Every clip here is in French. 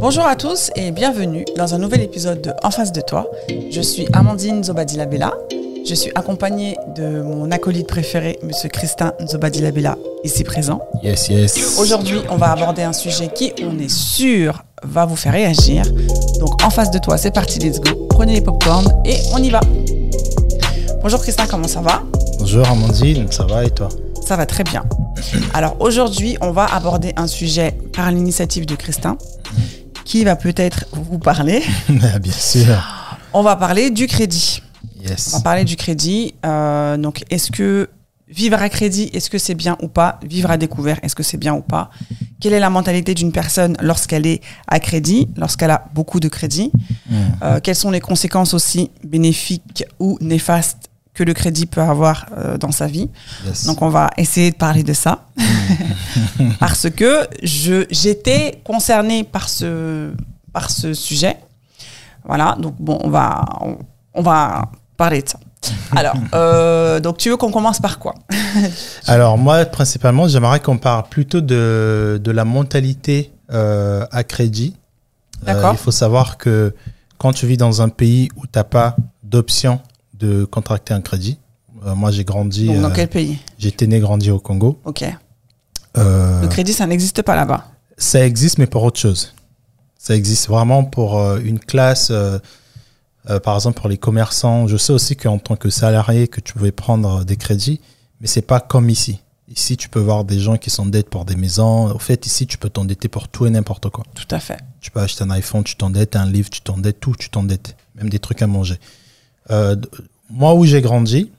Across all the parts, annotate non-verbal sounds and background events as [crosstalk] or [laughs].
Bonjour à tous et bienvenue dans un nouvel épisode de En face de toi. Je suis Amandine Zobadila-Bella. Je suis accompagnée de mon acolyte préféré, Monsieur Christin Zobadila-Bella, ici présent. Yes, yes. Aujourd'hui, on va aborder un sujet qui, on est sûr, va vous faire réagir. Donc, en face de toi, c'est parti, let's go. Prenez les popcorn et on y va. Bonjour Christin, comment ça va? Bonjour Amandine, ça va et toi? Ça va très bien. Alors aujourd'hui, on va aborder un sujet par l'initiative de Christin qui va peut-être vous parler. [laughs] Bien sûr. On va parler du crédit. Yes. On va parler du crédit. Euh, donc, est-ce que vivre à crédit, est-ce que c'est bien ou pas? Vivre à découvert, est-ce que c'est bien ou pas? Quelle est la mentalité d'une personne lorsqu'elle est à crédit, lorsqu'elle a beaucoup de crédit? Mm. Euh, Quelles sont les conséquences aussi bénéfiques ou néfastes que le crédit peut avoir euh, dans sa vie Yes. Donc, on va essayer de parler de ça. [laughs] [laughs] Parce que je, j'étais concernée par ce, par ce sujet. Voilà, donc bon, on va, on, on va parler de ça. Alors, [laughs] euh, donc tu veux qu'on commence par quoi? Alors moi, principalement, j'aimerais qu'on parle plutôt de, de la mentalité euh, à crédit. D'accord. il faut savoir que quand tu vis dans un pays où tu n'as pas d'option de contracter un crédit, euh, moi j'ai grandi, Donc, Dans euh, quel pays? j'étais né, grandi au Congo. Ok. Euh, Le crédit, ça n'existe pas là-bas? Ça existe, mais pour autre chose. Ça existe vraiment pour une classe, par exemple pour les commerçants. Je sais aussi qu'en tant que salarié, que tu pouvais prendre des crédits, mais c'est pas comme ici. Ici, tu peux voir des gens qui s'endettent pour des maisons. Au fait, ici, tu peux t'endetter pour tout et n'importe quoi. Tout à fait. Tu peux acheter un iPhone, tu t'endettes, un livre, tu t'endettes, tout, tu t'endettes. Même des trucs à manger. Euh, moi, où j'ai grandi,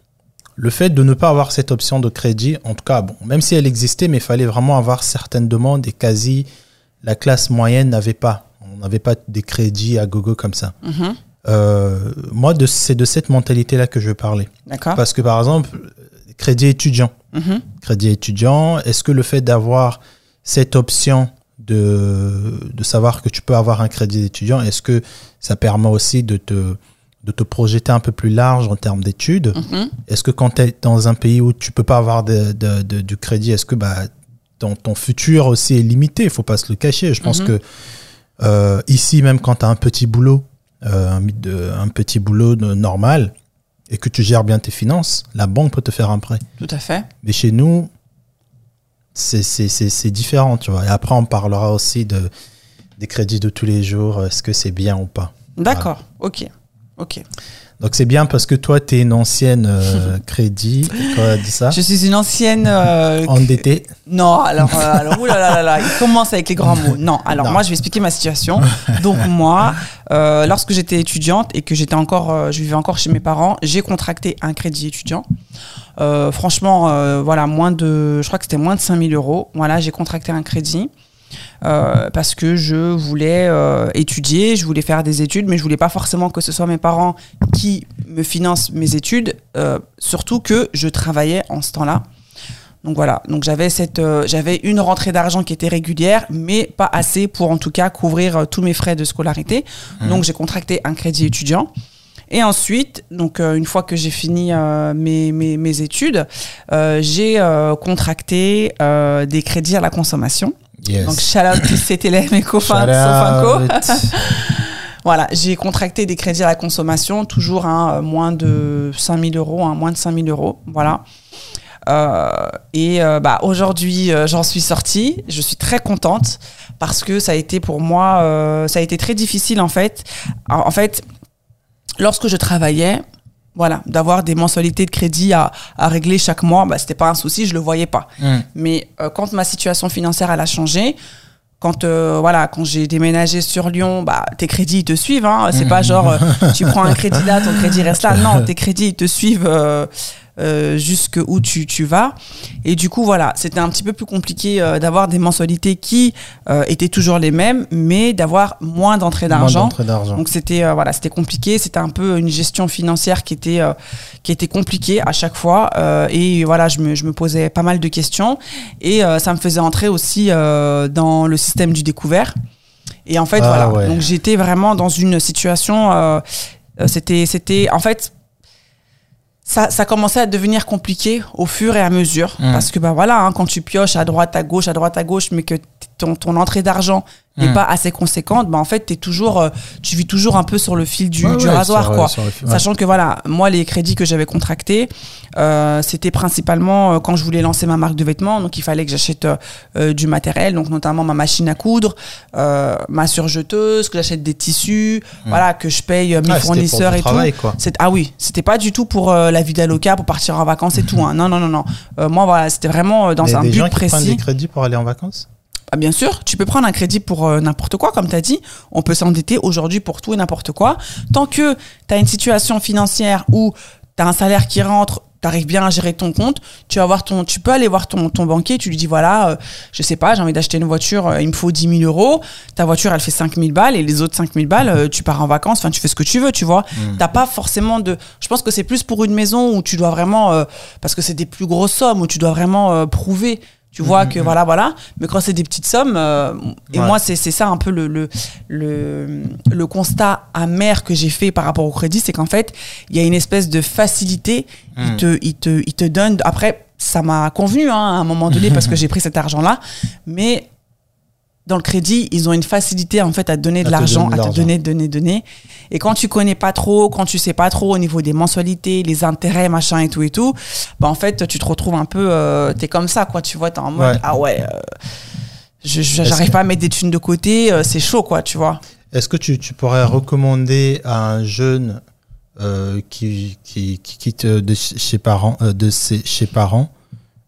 le fait de ne pas avoir cette option de crédit, en tout cas, bon, même si elle existait, mais il fallait vraiment avoir certaines demandes et quasi la classe moyenne n'avait pas. On n'avait pas des crédits à gogo comme ça. Mhm. Euh, moi, c'est de cette mentalité-là que je veux parler. D'accord. Parce que, par exemple, crédit étudiant. Mhm. Crédit étudiant, est-ce que le fait d'avoir cette option de, de savoir que tu peux avoir un crédit étudiant, est-ce que ça permet aussi de te, de te projeter un peu plus large en termes d'études Mhm. Est-ce que quand tu es dans un pays où tu peux pas avoir de, de- de- du crédit, est-ce que bah, ton, ton futur aussi est limité? Il faut pas se le cacher. Je pense Mhm. que euh, ici, même quand tu as un petit boulot, euh, un, petit boulot normal, et que tu gères bien tes finances, la banque peut te faire un prêt. Tout à fait. Mais chez nous, c'est- différent, tu vois. Et après, on parlera aussi de, des crédits de tous les jours. Est-ce que c'est bien ou pas D'accord. Ok. Ok. Donc, c'est bien parce que toi, tu es une ancienne euh, [laughs] crédit. A dit ça Je suis une ancienne. euh, Endettée. Non, alors, euh, alors oulala, là, là, il commence avec les grands mots. Non, [laughs] alors Non. moi, je vais expliquer ma situation. Donc moi, euh, lorsque j'étais étudiante et que j'étais encore, euh, je vivais encore chez mes parents, j'ai contracté un crédit étudiant. Franchement, voilà, moins de, je crois que c'était moins de 5000 euros. Voilà, j'ai contracté un crédit. Euh, parce que je voulais euh, étudier, je voulais faire des études, mais je voulais pas forcément que ce soit mes parents qui me financent mes études, euh, surtout que je travaillais en ce temps-là. Donc voilà, donc j'avais cette, j'avais une rentrée d'argent qui était régulière, mais pas assez pour en tout cas couvrir tous mes frais de scolarité. Donc j'ai contracté un crédit étudiant. Et ensuite, donc euh, une fois que j'ai fini euh, mes, mes, mes études, euh, j'ai contracté des crédits à la consommation. Yes. Donc shout out to CTLM et Cofin- Shout Sofinco. out. [laughs] Voilà, j'ai contracté des crédits à la consommation, toujours hein, euh, moins de 5000 euros, hein, moins de 5000 euros, voilà. Euh, et euh, bah, aujourd'hui, euh, j'en suis sortie. Je suis très contente parce que ça a été pour moi, ça a été très difficile en fait. En en fait, lorsque je travaillais, voilà, d'avoir des mensualités de crédit à, à régler chaque mois, bah, c'était pas un souci, je le voyais pas. Mm. Mais euh, quand ma situation financière elle a changé, quand euh, voilà, quand j'ai déménagé sur Lyon, bah tes crédits ils te suivent. Hein. C'est pas genre euh, [laughs] tu prends un crédit là, ton crédit reste là. Non, tes crédits ils te suivent euh, euh, jusque où tu, tu vas. Et du coup voilà, c'était un petit peu plus compliqué euh, d'avoir des mensualités qui euh, étaient toujours les mêmes, mais d'avoir moins d'entrées d'argent. Donc c'était voilà, c'était compliqué, c'était un peu une gestion financière qui était qui était compliquée à chaque fois et voilà, je me, je me posais pas mal de questions et ça me faisait entrer aussi dans le système du découvert. Et en fait Ah, voilà, ouais. donc j'étais vraiment dans une situation c'était c'était en fait ça, ça commençait à devenir compliqué au fur et à mesure. Mm. Parce que, bah voilà, hein, quand tu pioches à droite, à gauche, à droite, à gauche, mais que ton, ton entrée d'argent n'est Hmm. pas assez conséquente, bah en fait, t'es toujours, euh, tu vis toujours un peu sur le fil du, Ouais, du ouais, rasoir, sur- quoi. sur le fil, ouais. Sachant que voilà, moi, les crédits que j'avais contractés, euh, c'était principalement euh, quand je voulais lancer ma marque de vêtements. Donc, il fallait que j'achète euh, du matériel, donc notamment ma machine à coudre, ma surjeteuse, que j'achète des tissus, voilà, que je paye mes Hmm. Ah, fournisseurs et travail, tout. quoi. Ah oui, c'était pas du tout pour la vie d'Aloca, pour partir en vacances et tout. Hein. [laughs] Non, non, non, non. Moi, voilà, c'était vraiment dans un des but gens qui prennent précis. des crédits pour aller en vacances? Ah, bien sûr, tu peux prendre un crédit pour euh, n'importe quoi, comme tu as dit. On peut s'endetter aujourd'hui pour tout et n'importe quoi. Tant que tu as une situation financière où tu as un salaire qui rentre, tu arrives bien à gérer ton compte, tu vas voir ton, tu peux aller voir ton, ton banquier, tu lui dis voilà, euh, je sais pas, j'ai envie d'acheter une voiture, euh, il me faut 10 000 euros, ta voiture elle fait 5 000 balles et les autres 5 000 balles, euh, tu pars en vacances, enfin tu fais ce que tu veux, tu vois. T'as pas forcément de. Je pense que c'est plus pour une maison où tu dois vraiment, euh, parce que c'est des plus grosses sommes où tu dois vraiment prouver. Tu vois que voilà, voilà. Mais quand c'est des petites sommes, euh, et Ouais. moi, c'est c'est ça un peu le, le, le, le constat amer que j'ai fait par rapport au crédit, c'est qu'en fait, il y a une espèce de facilité. Il, te, il, te, il te donne. Après, ça m'a convenu hein, à un moment donné parce que [laughs] j'ai pris cet argent-là. Mais dans le crédit, ils ont une facilité en fait à te donner de À l'argent, à te donner, donner, donner. Et quand tu connais pas trop, quand tu sais pas trop au niveau des mensualités, les intérêts, machin et tout et tout, bah en fait, tu te retrouves un peu, euh, t'es comme ça, quoi. Tu vois, t'es en mode, Ouais. ah ouais, euh, j'arrive pas à mettre des thunes de côté, euh, c'est chaud, quoi, tu vois. Est-ce que tu, tu pourrais recommander à un jeune euh, qui, qui, qui quitte de chez parents, de ses, chez parents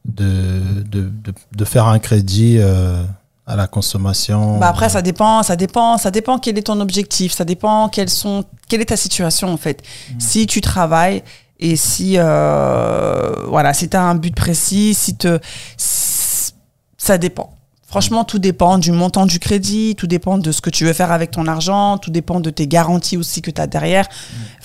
de, de, de, de faire un crédit à la consommation Bah après, ça dépend, ça dépend, ça dépend quel est ton objectif, ça dépend quelles sont, quelle est ta situation en fait. Si tu travailles et si, euh, voilà, si tu as un but précis, si te, si- ça dépend. Franchement, tout dépend du montant du crédit, tout dépend de ce que tu veux faire avec ton argent, tout dépend de tes garanties aussi que tu as derrière.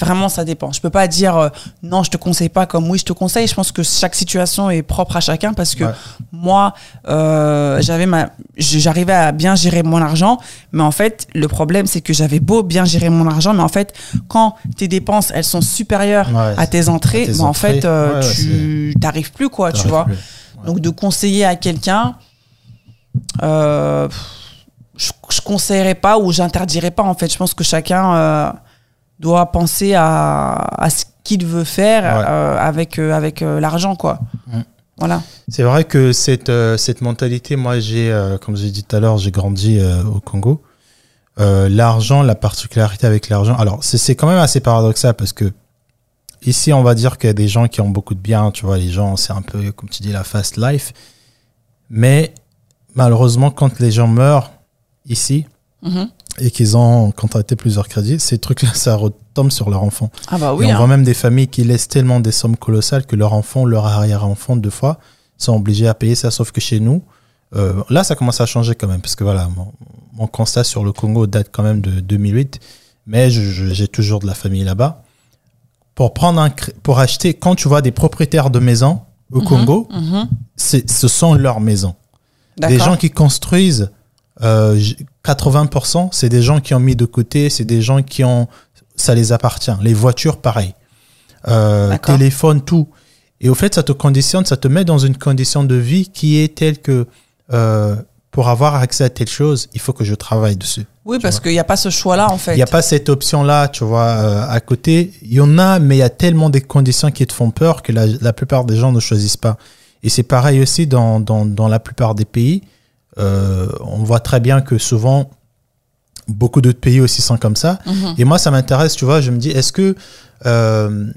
Vraiment, ça dépend. Je peux pas dire euh, non, je te conseille pas comme oui, je te conseille. Je pense que chaque situation est propre à chacun parce que Ouais. moi, euh, j'avais ma, j'arrivais à bien gérer mon argent, mais en fait, le problème, c'est que j'avais beau bien gérer mon argent, mais en fait, quand tes dépenses, elles sont supérieures Ouais, à tes entrées, à tes bah, en fait, euh, ouais, tu t'arrives plus, quoi, tu vois. plus. Donc, de conseiller à quelqu'un, euh, je, je conseillerais pas ou j'interdirais pas, en fait. Je pense que chacun euh, doit penser à, à ce qu'il veut faire Ouais. euh, avec, avec l'argent, quoi. Voilà. C'est vrai que cette, cette mentalité, moi, j'ai, comme j'ai dit tout à l'heure, j'ai grandi au Congo. L'argent, la particularité avec l'argent. Alors, c'est c'est quand même assez paradoxal parce que ici, on va dire qu'il y a des gens qui ont beaucoup de biens, tu vois, les gens, c'est un peu, comme tu dis, la fast life. Mais malheureusement, quand les gens meurent ici Mhm. et qu'ils ont contracté plusieurs crédits, ces trucs-là, ça retombe sur leur enfant. Ah bah Et oui. on hein. voit même des familles qui laissent tellement des sommes colossales que leur enfant, leur arrière-enfant, deux fois, sont obligés à payer ça. Sauf que chez nous, euh, là, ça commence à changer quand même. Parce que voilà, mon, mon constat sur le Congo date quand même de 2008. Mais j'ai toujours de la famille là-bas. Pour prendre un, pour acheter, quand tu vois des propriétaires de maisons au Congo, Mhm. ce sont leurs maisons. Des gens qui construisent, euh, j- 80%, c'est des gens qui ont mis de côté, c'est des gens qui ont, ça les appartient. Les voitures, pareil. Euh, téléphone, tout. Et au fait, ça te conditionne, ça te met dans une condition de vie qui est telle que euh, pour avoir accès à telle chose, il faut que je travaille dessus. Oui, parce qu'il n'y a pas ce choix-là, en fait. Il n'y a pas cette option-là, tu vois, euh, à côté. Il y en a, mais il y a tellement des conditions qui te font peur que la, la plupart des gens ne choisissent pas. Et c'est pareil aussi dans, dans, dans la plupart des pays. Euh, on voit très bien que souvent, beaucoup d'autres pays aussi sont comme ça. Mhm. Et moi, ça m'intéresse, tu vois, je me dis, est-ce que... euh,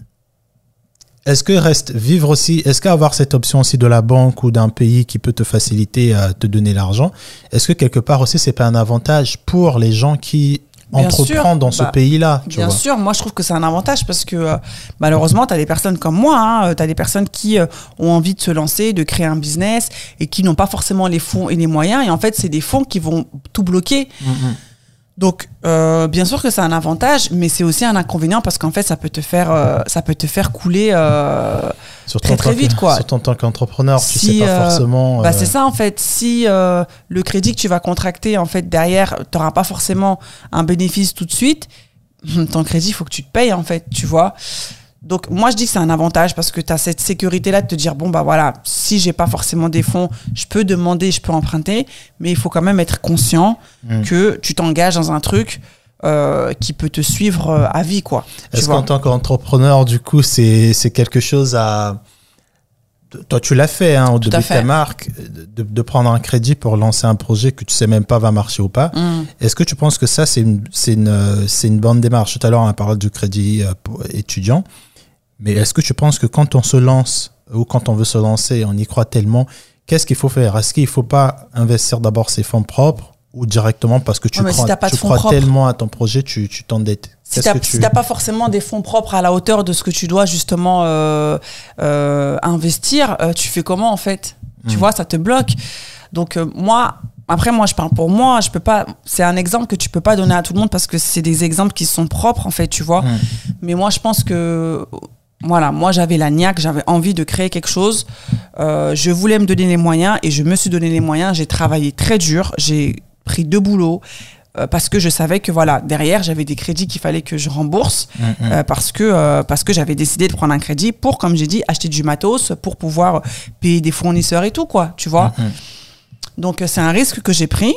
est-ce que reste vivre aussi, est-ce qu'avoir cette option aussi de la banque ou d'un pays qui peut te faciliter à te donner l'argent, est-ce que quelque part aussi c'est pas un avantage pour les gens qui Bien entreprennent sûr. dans ce Bah, pays-là Bien vois sûr, moi je trouve que c'est un avantage parce que euh, malheureusement, tu as des personnes comme moi, tu as des personnes qui euh, ont envie de se lancer, de créer un business et qui n'ont pas forcément les fonds et les moyens. Et en fait, c'est des fonds qui vont tout bloquer. Donc, euh, bien sûr que c'est un avantage, mais c'est aussi un inconvénient parce qu'en fait, ça peut te faire, euh, ça peut te faire couler. euh, très, très vite, quoi. Surtout en tant qu'entrepreneur, tu sais pas euh, forcément. Bah, euh, c'est ça en fait. Si euh, le crédit que tu vas contracter en fait derrière, tu n'auras pas forcément un bénéfice tout de suite. Ton crédit, il faut que tu te payes en fait, tu vois. Donc moi je dis que c'est un avantage parce que tu as cette sécurité là de te dire bon bah voilà, si j'ai pas forcément des fonds, je peux demander, je peux emprunter, mais il faut quand même être conscient Mm. que tu t'engages dans un truc euh, qui peut te suivre euh, à vie quoi. Est-ce qu'en tant qu'entrepreneur, du coup, c'est c'est quelque chose à. Toi, tu l'as fait hein, au Tout début de ta marque, de, de prendre un crédit pour lancer un projet que tu sais même pas va marcher ou pas. Mm. Est-ce que tu penses que ça, c'est une, c'est une, c'est une bonne démarche? Tout à l'heure, on a parlé du crédit euh, pour étudiant. Mais est-ce que tu penses que quand on se lance ou quand on veut se lancer, on y croit tellement, qu'est-ce qu'il faut faire? Est-ce qu'il ne faut pas investir d'abord ses fonds propres ou directement parce que tu si crois, t'as pas tu crois propres. tellement à ton projet, tu tu t'endettes? Si Qu'est-ce t'as que si tu- t'as pas forcément des fonds propres à la hauteur de ce que tu dois justement euh, euh, investir, euh, tu fais comment en fait? Tu Mm. vois, ça te bloque. Donc moi, après moi je parle pour moi, je peux pas. C'est un exemple que tu peux pas donner à tout le monde parce que c'est des exemples qui sont propres en fait, tu vois? Mm. Mais moi je pense que voilà, moi j'avais la niaque, j'avais envie de créer quelque chose. Euh, je voulais me donner les moyens et je me suis donné les moyens. J'ai travaillé très dur, j'ai pris deux boulots euh, parce que je savais que voilà derrière j'avais des crédits qu'il fallait que je rembourse Mm, mm. euh, parce que euh, parce que j'avais décidé de prendre un crédit pour comme j'ai dit acheter du matos pour pouvoir payer des fournisseurs et tout quoi tu vois Mm, donc euh, c'est un risque que j'ai pris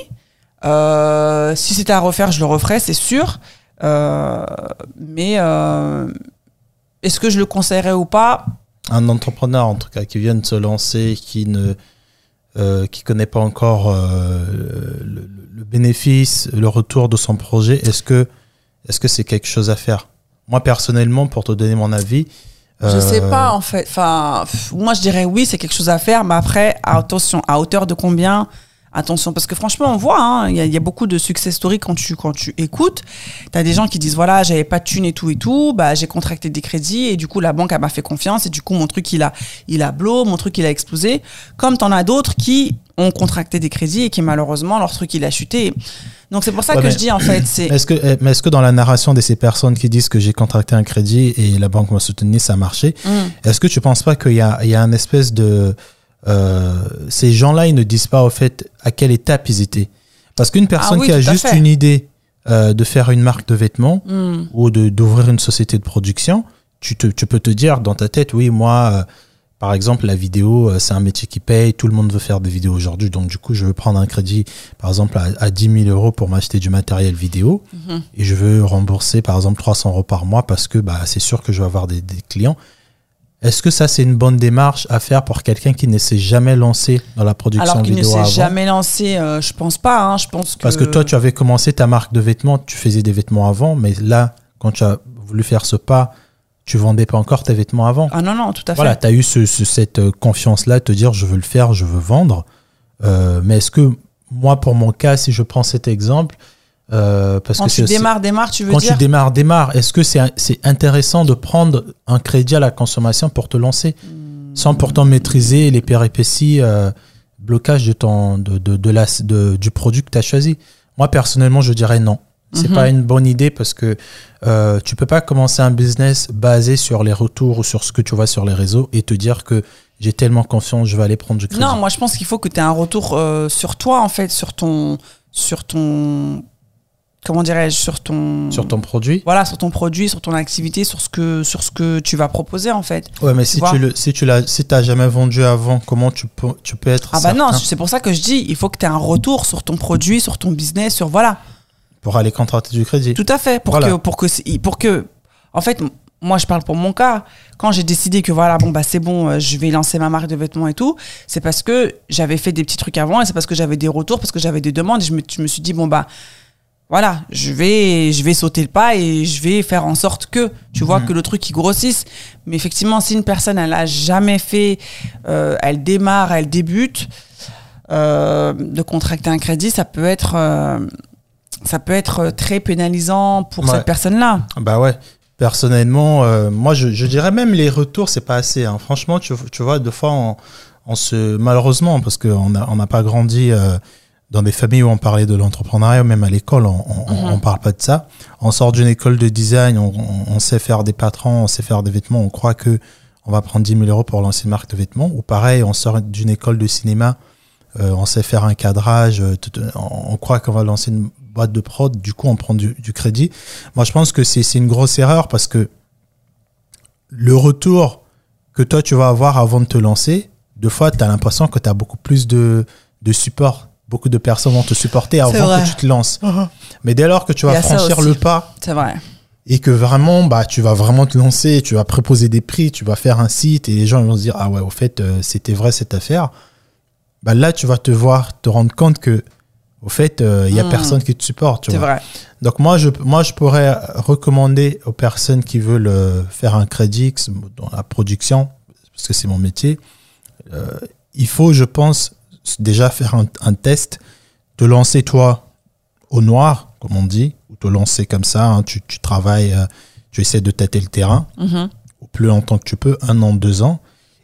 Euh, si c'était à refaire je le referais c'est sûr Euh, mais euh, est-ce que je le conseillerais ou pas un entrepreneur en tout cas qui vient de se lancer, qui ne euh, qui connaît pas encore euh, le, le bénéfice, le retour de son projet, est-ce que est-ce que c'est quelque chose à faire? Moi personnellement, pour te donner mon avis, Je euh, sais pas en fait. Enfin, moi je dirais oui, c'est quelque chose à faire, mais après, attention, à hauteur de combien Attention, parce que franchement, on voit, hein, il y, y a beaucoup de success stories quand tu, quand tu écoutes. Tu as des gens qui disent voilà, j'avais pas de thunes et tout et tout, bah, j'ai contracté des crédits et du coup, la banque elle m'a fait confiance et du coup, mon truc il a, il a blow, mon truc il a explosé. Comme t'en as d'autres qui ont contracté des crédits et qui malheureusement, leur truc il a chuté. Donc c'est pour ça Ouais, que je dis en fait, c'est. Est-ce que, eh, mais est-ce que dans la narration de ces personnes qui disent que j'ai contracté un crédit et la banque m'a soutenu, ça a marché, Hum. est-ce que tu penses pas qu'il y a, il y a un espèce de... euh, ces gens-là, ils ne disent pas au fait à quelle étape ils étaient. Parce qu'une personne Ah oui, qui a juste fait. une idée euh, de faire une marque de vêtements Hum. ou d'ouvrir une société de production, tu, te, tu peux te dire dans ta tête, oui, moi, euh, par exemple, la vidéo, c'est un métier qui paye, tout le monde veut faire des vidéos aujourd'hui, donc du coup, je veux prendre un crédit, par exemple, à, à 10 000 euros pour m'acheter du matériel vidéo, Mhm. et je veux rembourser, par exemple, 300 euros par mois parce que bah, c'est sûr que je vais avoir des, des clients. Est-ce que ça, c'est une bonne démarche à faire pour quelqu'un qui ne s'est jamais lancé dans la production Alors qu'il ne s'est jamais lancé, euh, je pense pas. Hein, je pense que. Parce que toi, tu avais commencé ta marque de vêtements, tu faisais des vêtements avant, mais là, quand tu as voulu faire ce pas, tu vendais pas encore tes vêtements avant. Ah non, non, tout à fait. Voilà, tu as eu ce, ce- cette euh, confiance-là, te dire je veux le faire, je veux vendre. Euh, mais est-ce que moi, pour mon cas, si je prends cet exemple, euh, parce Quand que tu démarres, démarres, tu veux quand dire tu démarres, démarres, est-ce que c'est intéressant de prendre un crédit à la consommation pour te lancer, Hmm. sans pourtant maîtriser les péripéties, euh, blocage de ton, de, de, de la, de- du produit que tu as choisi? Moi, personnellement, je dirais non. C'est Mhm. pas une bonne idée parce que euh, tu peux pas commencer un business basé sur les retours ou sur ce que tu vois sur les réseaux et te dire que j'ai tellement confiance, je vais aller prendre du crédit. Non, moi je pense qu'il faut que tu aies un retour euh, sur toi, en fait, sur ton. Sur ton comment dirais-je Sur ton. Sur ton produit Voilà, sur ton produit, sur ton activité, sur ce que, sur ce que tu vas proposer, en fait. Ouais, mais Tu si tu le, si tu l'as, si t'as jamais vendu avant, comment tu peux, tu peux être Ah bah non, c'est pour ça que je dis, il faut que tu aies un retour sur ton produit, sur ton business, sur. Voilà. pour aller contracter du crédit Tout à fait. Pour Voilà. que, pour que, pour que, en fait, moi, je parle pour mon cas. Quand j'ai décidé que voilà, bon, bah, c'est bon, euh, je vais lancer ma marque de vêtements et tout, c'est parce que j'avais fait des petits trucs avant et c'est parce que j'avais des retours, parce que j'avais des demandes et je me, je me suis dit, bon, bah, voilà, je vais, je vais sauter le pas et je vais faire en sorte que, tu vois, Mhm. que le truc, il grossisse. Mais effectivement, si une personne, elle a jamais fait, euh, elle démarre, elle débute, euh, de contracter un crédit, ça peut être, euh, ça peut être très pénalisant pour Ouais. cette personne-là. Bah ouais. Personnellement, moi, je, je dirais même les retours, c'est pas assez. hein. Franchement, tu, tu vois, deux fois, on, on se malheureusement, parce qu'on n'a on n'a pas grandi dans des familles où on parlait de l'entrepreneuriat, même à l'école, on, on, Mhm. parle pas de ça. On sort d'une école de design, on, sait faire des patrons, on sait faire des vêtements, on croit que on va prendre 10 000 euros pour lancer une marque de vêtements. Ou pareil, on sort d'une école de cinéma, euh, on sait faire un cadrage, euh, tout- on, on croit qu'on va lancer une boîte de prod, du coup on prend du, du crédit. Moi je pense que c'est c'est une grosse erreur parce que le retour que toi tu vas avoir avant de te lancer, deux fois, tu as l'impression que tu as beaucoup plus de, de support. Beaucoup de personnes vont te supporter avant vrai. que tu te lances. Uh-huh. Mais dès lors que tu vas franchir le pas vrai. et que vraiment, bah, tu vas vraiment te lancer, tu vas proposer des prix, tu vas faire un site et les gens vont se dire, ah ouais, au fait, euh, c'était vrai cette affaire. Bah, là, tu vas te voir, te rendre compte que, au fait, euh, il y a Mm. personne qui te supporte. C'est vrai. Donc moi je, moi, je pourrais recommander aux personnes qui veulent euh, faire un crédit dans la production, parce que c'est mon métier, euh, il faut, je pense, déjà faire un, un test, te lancer toi au noir, comme on dit, ou te lancer comme ça, hein, tu, tu travailles, euh, tu essaies de tâter le terrain, Mhm. au plus longtemps que tu peux, un an, deux ans.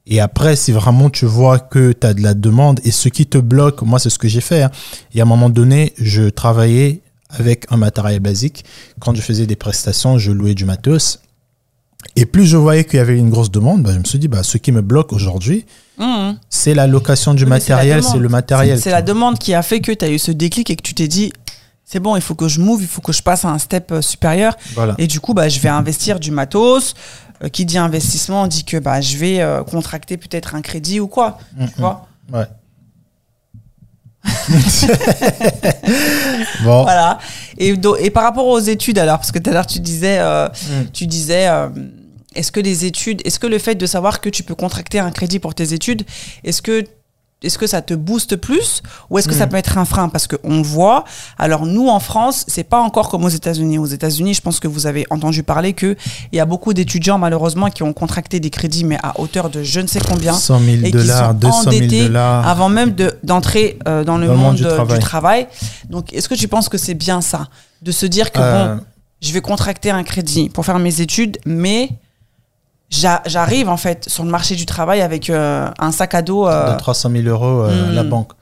Et après, si vraiment tu vois que tu as de la demande et ce qui te bloque, moi c'est ce que j'ai fait. hein. Et à un moment donné, je travaillais avec un matériel basique. Quand je faisais des prestations, je louais du matos. Et plus je voyais qu'il y avait une grosse demande, bah, je me suis dit, bah, ce qui me bloque aujourd'hui, Mhm. c'est la location du Oui, matériel, c'est le matériel. C'est la demande qui a fait que tu as eu ce déclic et que tu t'es dit, c'est bon, il faut que je move, il faut que je passe à un step euh, supérieur. Voilà. Et du coup, bah, je vais investir du matos. Euh, qui dit investissement dit que bah, je vais euh, contracter peut-être un crédit ou quoi. Tu vois Ouais. [laughs] bon. Voilà. Et, do- et par rapport aux études, alors, parce que tout à l'heure, tu disais, euh, Mm. tu disais euh, est-ce que les études, est-ce que le fait de savoir que tu peux contracter un crédit pour tes études, est-ce que est-ce que ça te booste plus ou est-ce que ça Mm. peut être un frein? Parce qu'on voit, alors nous en France, c'est pas encore comme aux États-Unis. Aux États-Unis, je pense que vous avez entendu parler qu'il y a beaucoup d'étudiants malheureusement qui ont contracté des crédits, mais à hauteur de je ne sais combien. 100 000 et qui dollars, sont 200 000 endettés dollars. avant même de- d'entrer euh, dans le Dans le monde, monde du euh, travail. du travail. Donc, est-ce que tu penses que c'est bien ça? De se dire que, Euh, bon, je vais contracter un crédit pour faire mes études, mais j'arrive en fait sur le marché du travail avec euh, un sac à dos. euh, de 300 000 euros euh, à la banque.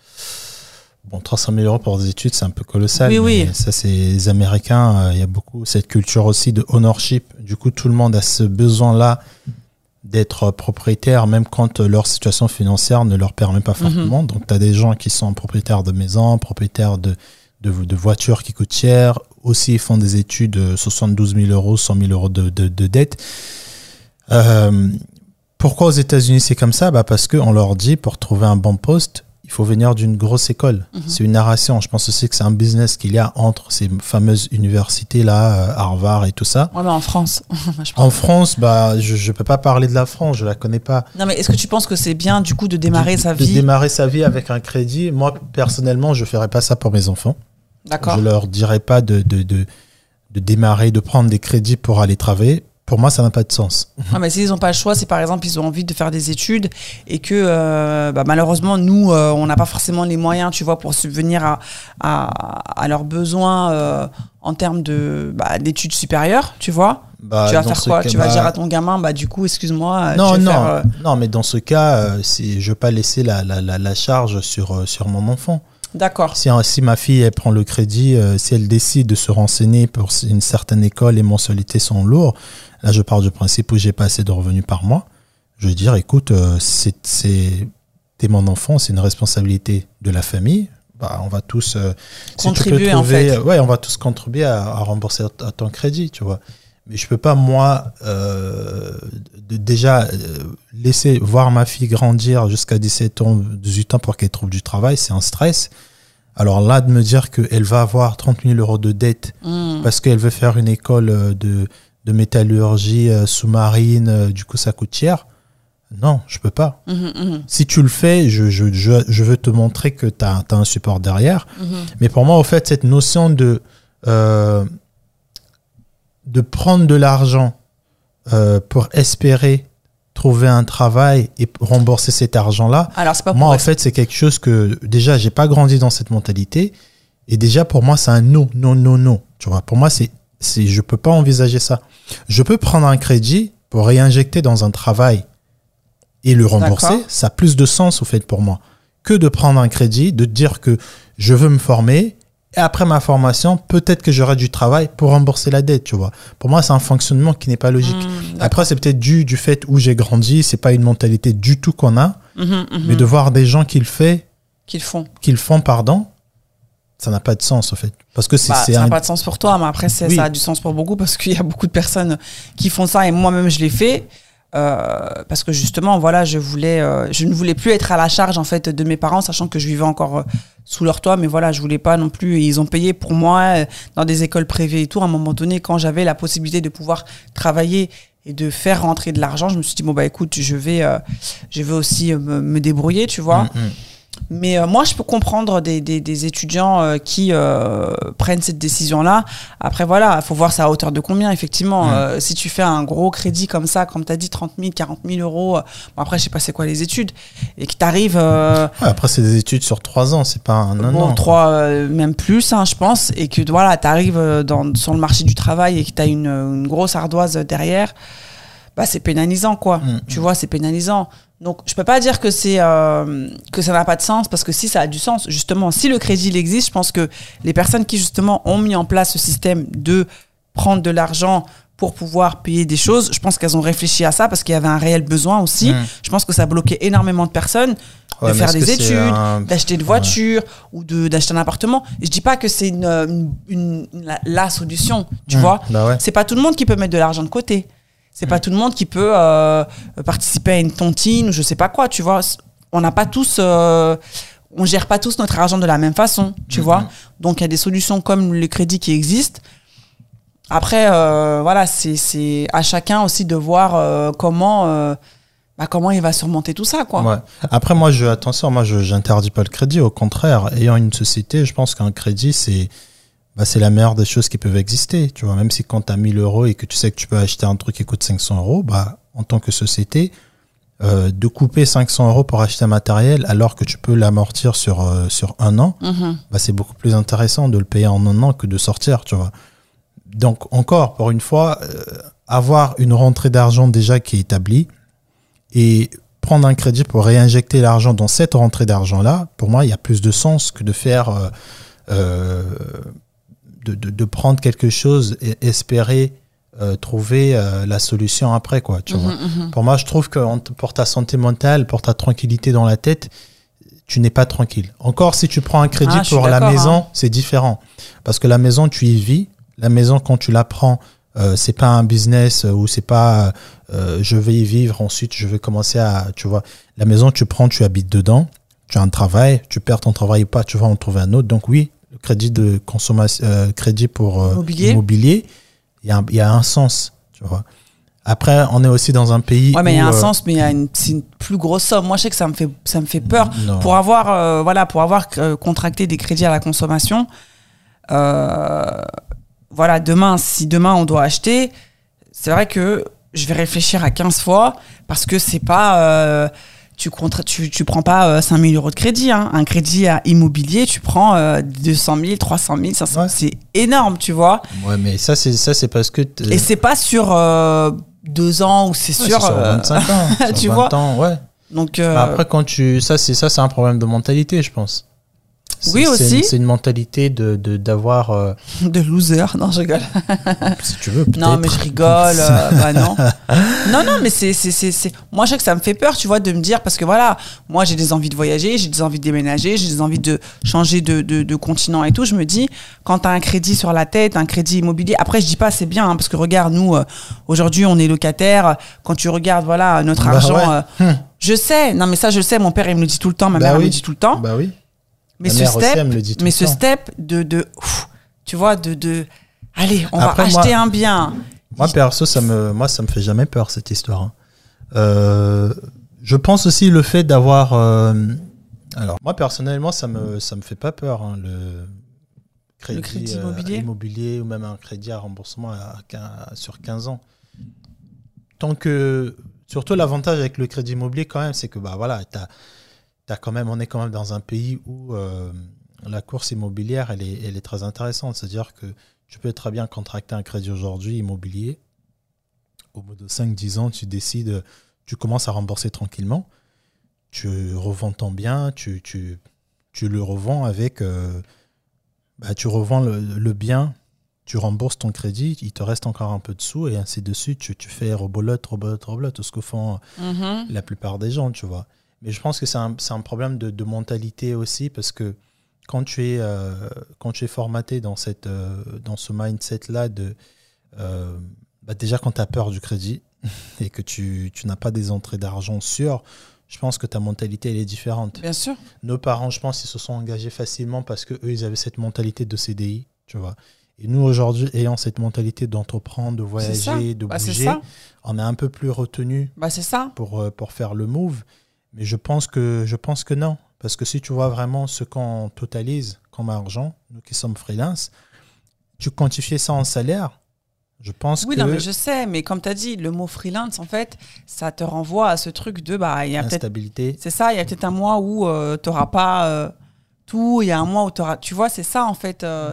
Bon, 300 000 euros pour des études, c'est un peu colossal. Oui, oui. Ça, c'est les Américains. euh, Il y a beaucoup cette culture aussi de ownership. Du coup, tout le monde a ce besoin-là d'être propriétaire, même quand euh, leur situation financière ne leur permet pas Mhm. fortement. Donc, tu as des gens qui sont propriétaires de maisons, propriétaires de, de, de voitures qui coûtent cher. Aussi, ils font des études de 72 000 euros, 100 000 euros de, de, de dette. Euh, pourquoi aux États-Unis c'est comme ça? Bah Parce qu'on leur dit pour trouver un bon poste, il faut venir d'une grosse école. Mhm. C'est une narration. Je pense aussi que c'est un business qu'il y a entre ces fameuses universités-là, euh, Harvard et tout ça. Ouais, mais en France. [laughs] En France, bah, je ne peux pas parler de la France, je la connais pas. Non, mais est-ce que tu penses que c'est bien du coup de démarrer de, sa de vie? démarrer sa vie avec un crédit? Moi, personnellement, je ne ferais pas ça pour mes enfants. D'accord. Je leur dirais pas de, de, de, de démarrer, de prendre des crédits pour aller travailler. Pour moi, ça n'a pas de sens. [laughs] Ah, mais s'ils n'ont pas le choix, si par exemple ils ont envie de faire des études et que euh, bah, malheureusement nous euh, on n'a pas forcément les moyens, tu vois, pour subvenir à, à, à leurs besoins euh, en termes de bah, d'études supérieures, tu vois. Bah, tu vas faire quoi cas, Tu vas bah, dire à ton gamin, bah du coup, excuse-moi. Non, non, faire, non, mais dans ce cas, je ne veux pas laisser la, la, la, la charge sur, sur mon enfant. D'accord. Si, si ma fille elle prend le crédit, euh, si elle décide de se renseigner pour une certaine école, les mensualités sont lourdes, là je pars du principe où j'ai pas assez de revenus par mois. Je veux dire, écoute, euh, c'est, t'es mon enfant, c'est une responsabilité de la famille. Bah, on va tous euh, si tu peux Contribuer, en trouver- fait. ouais, on va tous contribuer à, à rembourser à, à ton crédit, tu vois. Mais je peux pas moi euh, de- déjà euh, laisser voir ma fille grandir jusqu'à 17 ans, 18 ans pour qu'elle trouve du travail, c'est un stress. Alors là, de me dire qu'elle va avoir 30 000 euros de dette Hmm. parce qu'elle veut faire une école euh, de, de métallurgie euh, sous-marine, euh, du coup ça coûte cher. Non, je peux pas. Mhm, mhm, Si tu le fais, je, je, je, je veux te montrer que tu as, un support derrière. mhm. Mais pour moi, au fait, cette notion de, euh, de prendre de l'argent euh, pour espérer trouver un travail et rembourser cet argent-là, Alors c'est pas pour moi, en fait, c'est quelque chose que déjà, j'ai pas grandi dans cette mentalité. Et déjà, pour moi, c'est un non, non, non, non. Tu vois, pour moi, c'est, c'est, je peux pas envisager ça. Je peux prendre un crédit pour réinjecter dans un travail et le rembourser. Ça a plus de sens, au fait, pour moi, que de prendre un crédit, de dire que je veux me former. Et après ma formation, peut-être que j'aurai du travail pour rembourser la dette, tu vois. Pour moi, c'est un fonctionnement qui n'est pas logique. Hmm, Après, c'est peut-être dû du fait où j'ai grandi. C'est pas une mentalité du tout qu'on a. mhm, mhm. Mais de voir des gens qui le, qu'ils font. qui le font, pardon, ça n'a pas de sens, au fait. Parce que c'est Bah, ça n'a un. pas de sens pour toi, mais après, Oui. ça a du sens pour beaucoup parce qu'il y a beaucoup de personnes qui font ça et moi-même je l'ai fait. Euh, parce que justement, voilà, je voulais, euh, je ne voulais plus être à la charge en fait de mes parents, sachant que je vivais encore euh, sous leur toit, mais voilà, je voulais pas non plus. Ils ont payé pour moi dans des écoles privées et tout. À un moment donné, quand j'avais la possibilité de pouvoir travailler et de faire rentrer de l'argent, je me suis dit bon bah écoute, je vais, je vais aussi me, me débrouiller, tu vois. Mm, mm. Mais euh, moi, je peux comprendre des, des, des étudiants euh, qui euh, prennent cette décision-là. Après, voilà, il faut voir ça à hauteur de combien, effectivement. Mm. Euh, si tu fais un gros crédit comme ça, comme tu as dit, 30 000, 40 000 euros, euh, bon, après, je sais pas c'est quoi les études, et que tu arrives Ouais, après, c'est des études sur trois ans, c'est pas un, un bon, an. trois, euh, même plus, hein, je pense, et que voilà, tu arrives dans, sur le marché du travail et que tu as une, une grosse ardoise derrière, bah, c'est pénalisant, quoi. Mm, Tu vois, c'est pénalisant. Donc, je peux pas dire que c'est euh, que ça n'a pas de sens parce que si ça a du sens, justement, si le crédit il existe, je pense que les personnes qui justement ont mis en place ce système de prendre de l'argent pour pouvoir payer des choses, je pense qu'elles ont réfléchi à ça parce qu'il y avait un réel besoin aussi. Mm. Je pense que ça bloquait énormément de personnes Ouais, de faire des études, un- d'acheter une voiture ou de d'acheter un appartement. Je dis pas que c'est une, une, une- la, la solution, tu Mm, vois. Bah ouais. C'est pas tout le monde qui peut mettre de l'argent de côté. C'est Mm. pas tout le monde qui peut euh, participer à une tontine ou je sais pas quoi, tu vois. On n'a pas tous, euh, on gère pas tous notre argent de la même façon, tu Mhm. vois. Donc il y a des solutions comme le crédit qui existent. Après, euh, voilà, c'est à chacun aussi de voir euh, comment, bah, comment il va surmonter tout ça, quoi. Ouais. Après, moi, je, attention, moi, je j'interdis pas le crédit. Au contraire, ayant une société, je pense qu'un crédit, c'est bah, c'est la meilleure des choses qui peuvent exister. Tu vois, même si quand tu as 1000 euros et que tu sais que tu peux acheter un truc qui coûte 500 euros, bah, en tant que société, euh, de couper 500 euros pour acheter un matériel alors que tu peux l'amortir sur, euh, sur un an, Mhm. bah, c'est beaucoup plus intéressant de le payer en un an que de sortir, tu vois. Donc, encore, pour une fois, euh, avoir une rentrée d'argent déjà qui est établie et prendre un crédit pour réinjecter l'argent dans cette rentrée d'argent-là, pour moi, il y a plus de sens que de faire, euh, euh, de, de, de prendre quelque chose et espérer euh, trouver euh, la solution après, quoi, tu vois. Mhm, mhm. Pour moi, je trouve que pour ta santé mentale, pour ta tranquillité dans la tête, tu n'es pas tranquille. Encore si tu prends un crédit Ah, pour la maison, hein. c'est différent. Parce que la maison, tu y vis. La maison, quand tu la prends, euh, c'est pas un business euh, ou c'est pas je vais y vivre, ensuite je vais commencer à. Tu vois, la maison, tu prends, tu habites dedans, tu as un travail, tu perds ton travail ou pas, tu vas en trouver un autre. Donc oui, le crédit de consommation, euh, crédit pour euh, Immobilier. il y, a un- il y a un sens, tu vois. Après, on est aussi dans un pays. Ouais, mais il y a un euh, sens, mais il y a une, c'est une plus grosse somme. Moi, je sais que ça me fait, ça me fait peur. Non. Pour avoir, euh, voilà, pour avoir contracté des crédits à la consommation, voilà, demain, si demain on doit acheter, c'est vrai que je vais réfléchir à 15 fois parce que c'est pas. Euh, tu, tu, tu prends pas euh, 5000 euros de crédit. Hein. Un crédit à immobilier, tu prends euh, 200 000, 300 000, 500 Ouais. C'est énorme, tu vois. Ouais, mais ça, c'est ça, c'est parce que. t'es- Et c'est pas sur euh, deux ans ou c'est Ouais, sur. c'est sur euh, 25 ans. [laughs] sur tu 20 vois. ans, ouais. donc, euh, Après, quand tu. Ça, c'est ça, c'est un problème de mentalité, je pense. Oui, aussi. C'est une mentalité de de- d'avoir. euh, [laughs] de loser. Non, je rigole. si tu veux. Non, mais je rigole. euh, [laughs] bah non. Non, non, mais c'est, c'est, c'est, c'est- Moi, je sais que ça me fait peur, tu vois, de me dire, parce que voilà, moi, j'ai des envies de voyager, j'ai des envies de déménager, j'ai des envies de changer de, de, de continent et tout. Je me dis, quand tu as un crédit sur la tête, un crédit immobilier, après, je dis pas, c'est bien, hein, parce que regarde, nous, euh, aujourd'hui, on est locataire. Quand tu regardes, voilà, notre Bah argent. ouais. Hum. je sais, non, mais ça, je sais, mon père, il me le dit tout le temps, ma Bah mère, elle me oui. le dit tout le temps. Bah oui. Mais ma ce step, le mais le ce temps. de, de ouf, tu vois, de, de, allez, on Après, va moi- acheter un bien. Moi, perso, ça me, moi, ça me fait jamais peur, cette histoire. hein. Euh, je pense aussi le fait d'avoir. euh, alors, moi, personnellement, ça me, ça me fait pas peur, hein, le crédit, crédit euh, immobilier ou même un crédit à remboursement à, sur 15 ans. Tant que. Surtout, l'avantage avec le crédit immobilier, quand même, c'est que, bah voilà, t'as, quand même, on est quand même dans un pays où euh, la course immobilière, elle est, elle est très intéressante. C'est-à-dire que tu peux très bien contracter un crédit aujourd'hui immobilier. Au bout de 5-10 ans, tu décides, tu commences à rembourser tranquillement. Tu revends ton bien, tu, tu, tu le revends avec. euh, bah, tu revends le, le bien, tu rembourses ton crédit, il te reste encore un peu de sous et ainsi de suite. Tu, tu fais rebolote, rebolote, rebolote, tout ce que font Mhm. la plupart des gens, tu vois. Mais je pense que c'est un, c'est un problème de, de mentalité aussi parce que quand tu es, euh, quand tu es formaté dans, cette, euh, dans ce mindset-là de... euh, bah déjà quand tu as peur du crédit, [laughs] et que tu, tu n'as pas des entrées d'argent sûres, je pense que ta mentalité, elle est différente. Bien sûr. Nos parents, je pense, ils se sont engagés facilement parce que eux, ils avaient cette mentalité de CDI, tu vois. Et nous, aujourd'hui, ayant cette mentalité d'entreprendre, de voyager, de Bah, bouger, on est un peu plus retenu Bah, c'est ça. pour, pour faire le move. Mais je pense que, je pense que non. Parce que si tu vois vraiment ce qu'on totalise comme argent, nous qui sommes freelance, tu quantifies ça en salaire, je pense Oui, que non, mais je sais, mais comme tu as dit, le mot freelance, en fait, ça te renvoie à ce truc de, bah, y a peut-être. l'instabilité, C'est ça, il y a peut-être un mois où tu n'auras pas euh, tout, il y a un mois où tu auras. Tu vois, c'est ça, en fait, euh,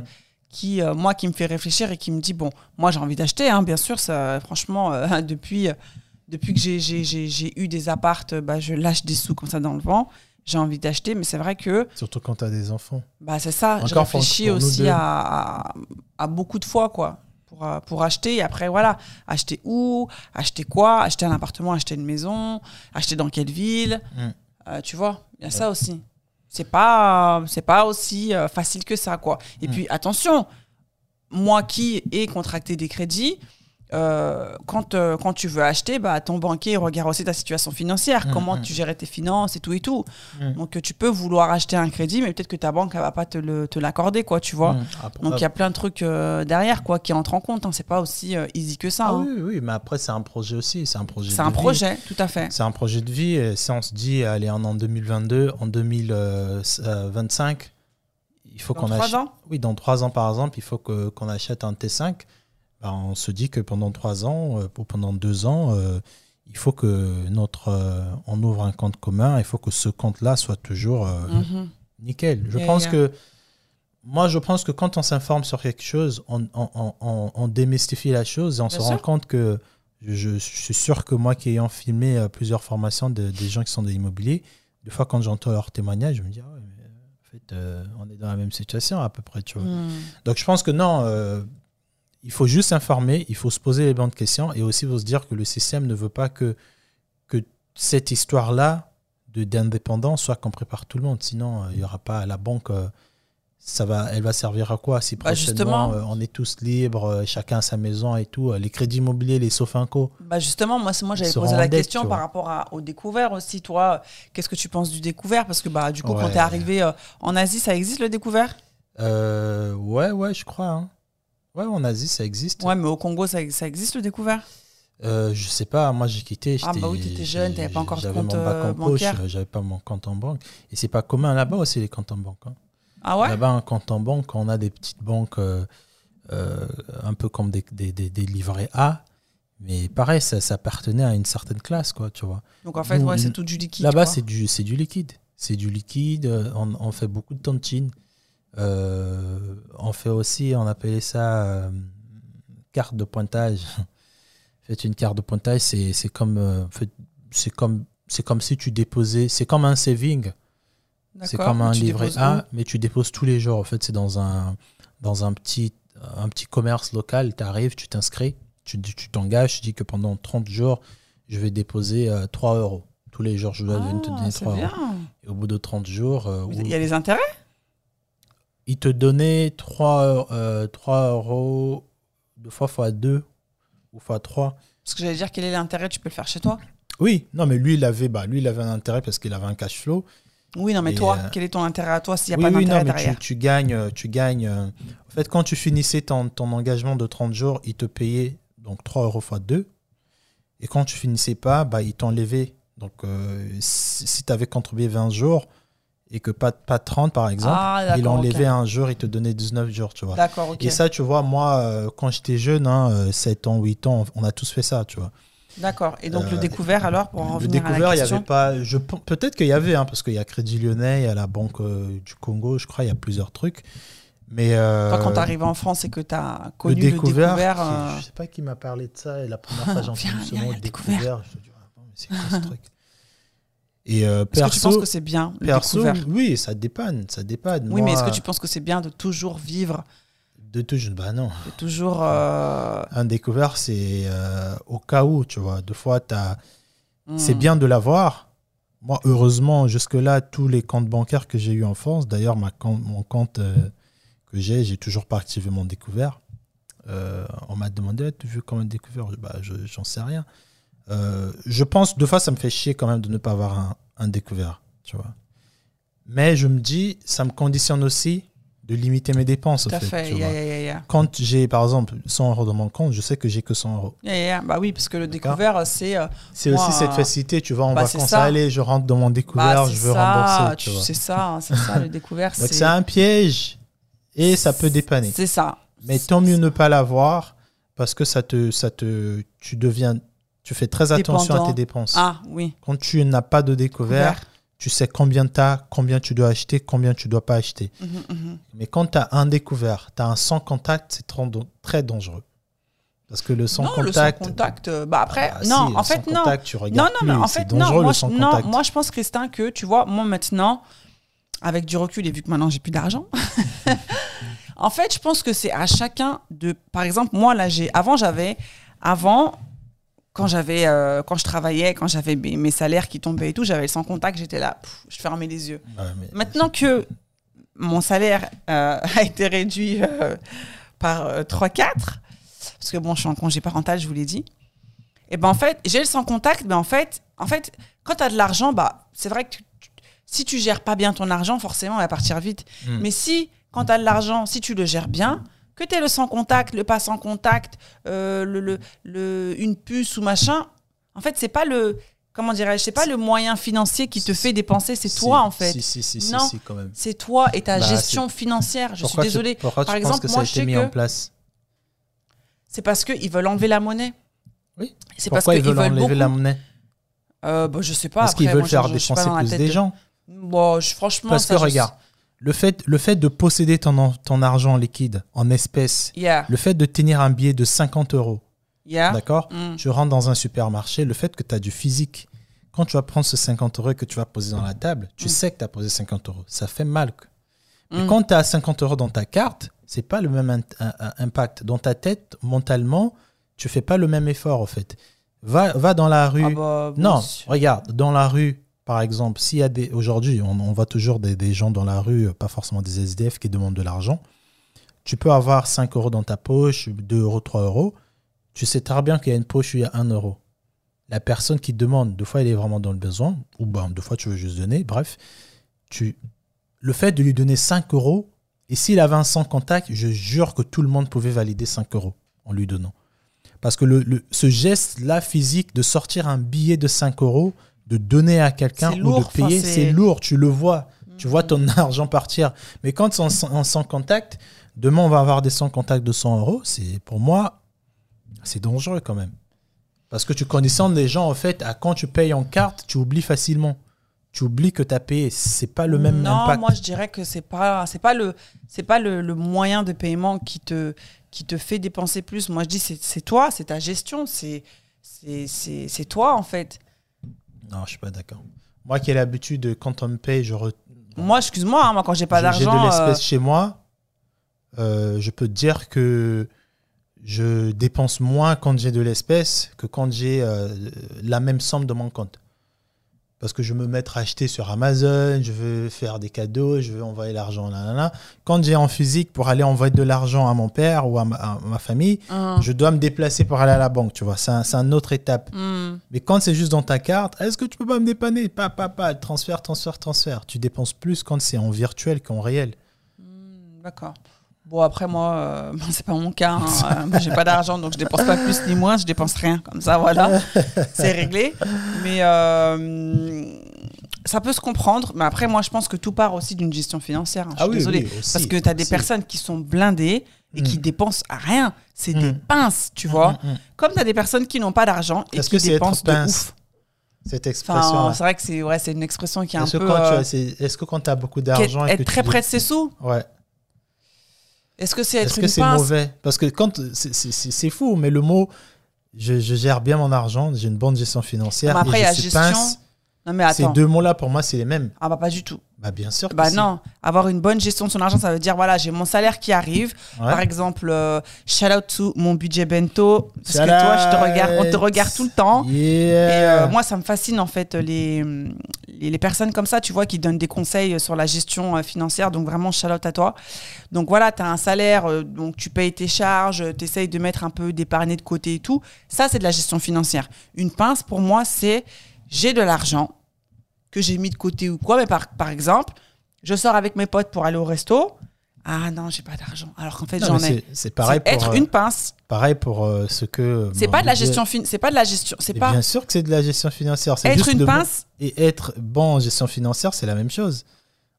qui, euh, moi, qui me fait réfléchir et qui me dit, bon, moi, j'ai envie d'acheter, hein, bien sûr, ça, franchement, euh, [laughs] depuis, depuis que j'ai- eu des appartes, bah, je lâche des sous comme ça dans le vent. J'ai envie d'acheter, mais c'est vrai que surtout quand tu as des enfants. bah, c'est ça, je Encore pour- réfléchis pour aussi deux. à, à, à beaucoup de fois, quoi. Pour, euh, pour acheter, et après, voilà, acheter où, acheter quoi, acheter un appartement, acheter une maison, acheter dans quelle ville, Mm. Euh, tu vois, il y a ça aussi. C'est pas, c'est pas aussi euh, facile que ça, quoi. Et Mm. puis, attention, moi qui ai contracté des crédits, euh, quand, euh, quand tu veux acheter, bah, ton banquier regarde aussi ta situation financière, Mm, comment mm. tu gérais tes finances et tout et tout. Mm. Donc, euh, tu peux vouloir acheter un crédit, mais peut-être que ta banque, elle va pas te le- te l'accorder, quoi, tu vois. Après- Donc, il y a plein de trucs euh, derrière, quoi, qui entrent en compte. Hein. C'est pas aussi easy que ça. Ah hein. oui, oui, mais après, c'est un projet aussi. C'est un projet C'est un vie. projet, tout à fait. C'est un projet de vie. Et si on se dit, allez, en en 2022, en 2025, il faut Dans qu'on trois achète. ans? Oui, dans trois ans, par exemple, il faut que- qu'on achète un T5. Ben, on se dit que pendant trois ans euh, ou pendant deux ans, euh, il faut que notre, euh, on ouvre un compte commun. Il faut que ce compte-là soit toujours Mhm. nickel. Je Yeah, pense yeah. que moi, je pense que quand on s'informe sur quelque chose, on, on- on- on- on démystifie la chose et on Bien se sûr. rend compte que je, je suis sûr que moi qui ayant filmé plusieurs formations de- des gens qui sont de l'immobilier, des fois quand j'entends leur témoignage, je me dis, ah mais en fait, euh, on est dans la même situation à peu près, tu vois. Mhm. Donc je pense que non, euh, il faut juste s'informer, il faut se poser les bonnes questions et aussi il faut se dire que le système ne veut pas que, que cette histoire-là de- d'indépendance soit comprise par tout le monde. Sinon, euh, il n'y aura pas la banque. euh, ça va, elle va servir à quoi si Bah, prochainement euh, on est tous libres, chacun a sa maison et tout, les crédits immobiliers, les Sofinco. Bah justement, moi, moi j'avais posé la dette, question par rapport à- au découvert aussi. Toi, qu'est-ce que tu penses du découvert? Parce que bah, du coup, quand tu es arrivé en Asie, ça existe le découvert? Euh, ouais, ouais, je crois. hein. Ouais, en Asie, ça existe. Ouais, mais au Congo, ça, ça existe le découvert? Euh, je sais pas, moi j'ai quitté. Ah, bah oui, t'étais jeune, t'avais pas encore de mon compte, bac euh, en bancaire. j'avais pas mon compte en banque. Et c'est pas commun là-bas aussi les comptes en banque. hein. Ah ouais? Là-bas, un compte en banque, on a des petites banques euh, euh, un peu comme des, des, des- des livrets A. Mais pareil, ça, ça appartenait à une certaine classe, quoi, tu vois. Donc en fait, Nous, ouais, c'est tout du liquide. Là-bas, c'est du, c'est du liquide. C'est du liquide. On, on fait beaucoup de tontines. Euh, on fait aussi, on appelait ça euh, carte de pointage. [laughs] En fait, une carte de pointage, c'est comme, euh, c'est comme, c'est comme si tu déposais, c'est comme un saving. C'est comme un livret A, mais tu déposes tous les jours. En fait, c'est dans un, dans un petit, un petit commerce local. Tu arrives, tu t'inscris, tu t'engages, tu dis que pendant 30 jours, je vais déposer euh, 3 euros. Tous les jours, je dois Ah, te donner c'est 3 euros. Et au bout de 30 jours, euh, Il y a les intérêts? Il te donnait 3, euh, 3 euros deux fois fois 2 ou fois 3. Parce que j'allais dire, quel est l'intérêt? Tu peux le faire chez toi Oui, non, mais lui, il avait, bah, lui, il avait un intérêt parce qu'il avait un cash flow. Oui, non, mais Et, toi, euh, quel est ton intérêt à toi s'il n'y a oui, pas oui, d'intérêt derrière tu, tu gagnes, euh, tu gagnes. euh, En fait, quand tu finissais ton, ton engagement de 30 jours, il te payait donc 3 euros fois 2. Et quand tu finissais pas, bah, il t'enlevait. Donc, si, si tu avais contribué 20 jours et que pas, pas 30, par exemple, Ah, il enlevait un jour, il te donnait 19 jours, tu vois. Et ça, tu vois, moi, euh, quand j'étais jeune, hein, euh, 7 ans, 8 ans, on a tous fait ça, tu vois. D'accord. Et donc le Euh, découvert, alors, pour en Le revenir à découvert, il y question avait pas. Je, pe- peut-être qu'il y avait, hein, parce qu'il y a Crédit Lyonnais, il y a la Banque euh, du Congo, je crois, il y a plusieurs trucs. Mais. euh, Toi, quand t'es arrivé en France et que t'as le connu le découvert, découvert, qui- euh, je sais pas qui m'a parlé de ça, et la première [laughs] fois entendu ce mot, découvert. découvert. Je me dis, ah, c'est quoi ce truc? Et euh, est-ce que tu penses que c'est bien, le perso découvert oui, ça dépanne, ça dépanne. Oui, mais est-ce que tu penses que c'est bien de toujours vivre, De toujours, bah non. de toujours... euh, Un découvert, c'est euh, au cas où, tu vois. Deux fois, hmm. C'est bien de l'avoir. Moi, heureusement, jusque-là, tous les comptes bancaires que j'ai eu en France, d'ailleurs, ma com- mon compte que j'ai, j'ai toujours pas activé mon découvert. On m'a demandé, Ah, tu veux comment découvert? Bah, je- J'en sais rien. Euh, je pense, deux fois, ça me fait chier quand même de ne pas avoir un, un découvert, tu vois. Mais je me dis, ça me conditionne aussi de limiter mes dépenses. Tout au à fait, fait. tu Yeah, vois. yeah, yeah, yeah. Quand j'ai, par exemple, 100 euros dans mon compte, je sais que j'ai que 100 euros. Yeah, yeah. Bah oui, parce que le découvert, c'est. euh, C'est aussi cette facilité, tu vois, on bah, va c'est quand ça. ça allait, je rentre dans mon découvert, bah, je veux ça, rembourser. C'est ça, hein, c'est ça, le découvert. Donc [laughs] c'est c'est un piège et ça peut dépanner. C'est ça. Mais tant mieux ne pas l'avoir parce que ça te, ça te, tu deviens, tu fais très attention Dépendant. à tes dépenses. Ah oui. Quand tu n'as pas de découvert, tu sais combien tu as, combien tu dois acheter, combien tu dois pas acheter. Mhm, mhm. Mais quand tu as un découvert, tu as un sans contact, c'est très dangereux. Parce que le sans non, contact. le sans contact. euh, bah après, Ah, non, si, en fait, non. contact, tu Non, regardes non, mais plus, en fait, non. Moi, le je, sans non, contact. moi, je pense, Christin, que tu vois, moi maintenant, avec du recul et vu que maintenant j'ai plus d'argent, [laughs] en fait, je pense que c'est à chacun de. Par exemple, moi, là, j'ai. Avant, j'avais. Avant, quand j'avais. euh, quand je travaillais, quand j'avais mes, salaires qui tombaient et tout, j'avais le sans contact, j'étais là, pff, je fermais les yeux. Ouais, mais- Maintenant que mon salaire euh, [laughs] a été réduit euh, par euh, 3-4, parce que bon, je suis en congé parental, je vous l'ai dit, et ben en fait, j'ai le sans contact, mais en fait, en fait quand tu as de l'argent, bah, c'est vrai que tu- tu- si tu gères pas bien ton argent, forcément, il va partir vite. Mm. Mais si, quand tu as de l'argent, si tu le gères bien, que tu aies le sans contact, le pas sans contact, euh, le, le, le- une puce ou machin, en fait, c'est pas le. Comment dirais-je C'est pas le moyen financier qui te fait dépenser, c'est toi en fait. Si, si, si, si, Non. si, quand même. C'est toi et ta Bah, gestion financière. Je Pourquoi suis tu- désolée. pourquoi Par tu penses exemple, que moi, ça a été mis que- en place C'est parce qu'ils veulent enlever la monnaie. Oui. C'est parce Pourquoi ils qu'ils veulent enlever beaucoup. la monnaie Euh, bah, je sais pas. Parce qu'ils veulent moi, faire je- je dépenser plus des de- gens. Bon, je- franchement, Parce ça, que regarde, le fait, le fait de posséder ton, ton argent liquide en espèces, Yeah, le fait de tenir un billet de 50 euros, yeah. d'accord Mm. Tu rentres dans un supermarché, le fait que tu as du physique, quand tu vas prendre ce 50 euros et que tu vas poser dans la table, tu Mm. sais que tu as posé 50 euros. Ça fait mal. Mais Mm. quand tu as 50 euros dans ta carte, c'est pas le même impact. Dans ta tête, mentalement, tu fais pas le même effort, en fait. Va, va dans la rue. Ah bah, Non, regarde, dans la rue, par exemple, s'il y a des. Aujourd'hui, on, voit toujours des, gens dans la rue, euh, pas forcément des SDF, qui demandent de l'argent. Tu peux avoir 5 euros dans ta poche, 2 euros, 3 euros. Tu sais très bien qu'il y a une poche où il y a 1 euro. La personne qui demande, deux fois, elle est vraiment dans le besoin, ou ben, deux fois, tu veux juste donner. Bref, tu, le fait de lui donner 5 euros, et s'il avait un sans contact, je jure que tout le monde pouvait valider 5 euros en lui donnant. Parce que le, le- ce geste-là physique de sortir un billet de 5 euros, de donner à quelqu'un ou lourd, de payer, c'est- lourd, tu le vois. Tu vois ton [laughs] argent partir. Mais quand c'est en, sans- en sans contact, demain on va avoir des sans contact de 100 euros, c'est pour moi, c'est dangereux quand même. Parce que tu conditionnes les gens, en fait, à quand tu payes en carte, tu oublies facilement. Tu oublies que tu as payé. C'est pas le même non, impact. moi je dirais que c'est pas c'est pas le c'est pas le, le moyen de paiement qui te qui te fait dépenser plus. Moi je dis c'est toi, c'est ta gestion, c'est c'est toi en fait. Non, je suis pas d'accord. Moi qui ai l'habitude, de, quand on me paye, je, re- Moi excuse-moi, hein, moi quand j'ai pas je- j'ai d'argent, de l'espèce euh, chez moi, euh, je peux te dire que je dépense moins quand j'ai de l'espèce que quand j'ai euh, la même somme dans mon compte. Parce que je veux me mettre à acheter sur Amazon, je veux faire des cadeaux, je veux envoyer l'argent. là, là, là. Quand j'ai en physique pour aller envoyer de l'argent à mon père ou à ma, à ma famille, hein. je dois me déplacer pour aller à la banque, tu vois. C'est un, une autre étape. Hmm. Mais quand c'est juste dans ta carte, est-ce que tu peux pas me dépanner? Pas, pas, pas. Transfert, transfert, transfert. Tu dépenses plus quand c'est en virtuel qu'en réel. Hmm, D'accord. Bon après moi euh, [laughs] bon, c'est pas mon cas. hein. Euh, moi, j'ai pas d'argent donc je dépense pas plus ni moins, je dépense rien comme ça voilà, [laughs] c'est réglé. Mais euh, ça peut se comprendre. Mais après moi je pense que tout part aussi d'une gestion financière. hein. Je suis désolée. aussi, Parce que tu as des personnes qui sont blindées et qui Mm. dépensent à rien. C'est des Mm. pinces, tu vois. Mm, mm, mm. Comme tu as des personnes qui n'ont pas d'argent et qui dépensent de pince ouf. Cette Enfin, expression. c'est vrai que c'est ouais, une expression qui est un Est-ce que, peu. euh, est-ce que quand tu as beaucoup d'argent est- et que être très tu près de ses sous. Ouais. Est-ce que c'est être Est-ce que une c'est pince mauvais? Parce que quand c'est- fou, mais le mot, je, je gère bien mon argent, j'ai une bonne gestion financière. Mais après, et je a suis gestion. pince. Non mais Ces attends. deux mots-là, pour moi, c'est les mêmes. Ah bah pas du tout. Bah, bien sûr. que Bah si. non, avoir une bonne gestion de son argent, ça veut dire voilà, j'ai mon salaire qui arrive. Ouais. Par exemple, euh, shout out to mon budget bento parce Shout que toi, je te regarde, on te regarde tout le temps. Yeah. Et euh, moi, ça me fascine en fait les, les, les personnes comme ça, tu vois, qui donnent des conseils sur la gestion euh, financière. Donc vraiment, shout out à toi. Donc voilà, tu as un salaire, euh, donc tu payes tes charges, tu essayes de mettre un peu d'épargner de côté et tout. Ça, c'est de la gestion financière. Une pince, pour moi, c'est j'ai de l'argent que j'ai mis de côté ou quoi. Mais par, par exemple, je sors avec mes potes pour aller au resto. Ah non, j'ai pas d'argent. Alors qu'en fait, j'en ai. c'est- C'est pareil C'est pour, être euh, une pince. pareil pour euh, ce que. C'est mon pas de la gestion c'est pas de la gestion, c'est pas Bien sûr que c'est de la gestion financière. c'est être juste une de- pince. Et être bon en gestion financière, c'est la même chose.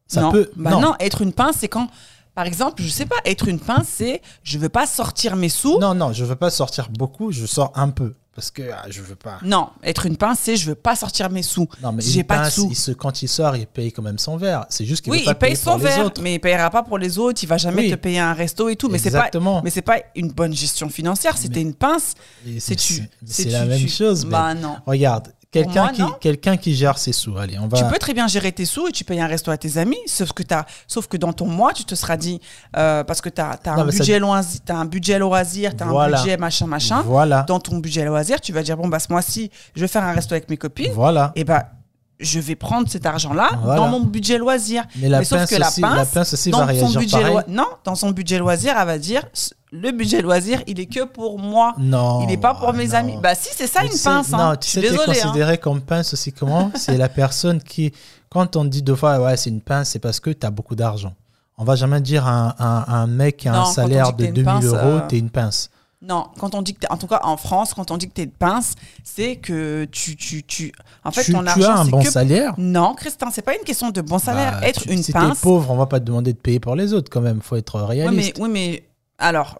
Ça non. peut. Bah non. être une pince, c'est quand, par exemple, je sais pas, être une pince, c'est je veux pas sortir mes sous. Non, non, je veux pas sortir beaucoup, je sors un peu. Parce que ah, je veux pas. Non, être une pince, c'est je veux pas sortir mes sous. Non, mais J'ai pas de sous. il se, quand il sort, il paye quand même son verre. C'est juste qu'il Oui, veut pas il paye payer son pour les verre, autres. mais il payera pas pour les autres. Il va jamais Oui. te payer un resto et tout. Mais c'est pas, Exactement. mais c'est pas une bonne gestion financière. C'était une pince. C'est tu. la tu- même tu- chose. Bah non. Regarde, quelqu'un qui, quelqu'un qui gère ses sous. Allez, on va. Tu peux très bien gérer tes sous et tu payes un resto à tes amis, sauf que, t'as, sauf que dans ton mois, tu te seras dit, euh, parce que tu as, Non, un, ça- budget loisir, t'as un budget loisir, tu as Voilà. un budget machin, machin. Voilà. Dans ton budget loisir, tu vas dire, bon, bah, ce mois-ci, je vais faire un resto avec mes copines, Voilà. et bah, je vais prendre cet argent-là Voilà. dans mon budget loisir. Mais la sauf pince que la aussi- pince, la pince aussi dans va son budget pareil. non, dans son budget loisir, elle va dire, le budget loisir, il est que pour moi. Non. il n'est pas pour mes non. amis. Bah si, c'est ça Mais une pince. Non, hein. tu sais, désolée. hein. considéré comme pince aussi comment? C'est la personne qui, quand on dit deux fois, ouais, c'est une pince, c'est parce que tu as beaucoup d'argent. On va jamais dire à un, à un- un mec qui a Non, un salaire de t'es une 2000 pince, euros, euh, t'es une pince. Non, quand on dit que en tout cas en France, quand on dit que t'es de pince, c'est que tu, tu, tu, en fait, tu, ton tu argent, as un c'est bon que- salaire? Non, Christin, c'est pas une question de bon salaire. Bah, être tu- une si pince. t'es pauvre, on va pas te demander de payer pour les autres quand même. Faut être oui, mais, réaliste. oui, mais alors,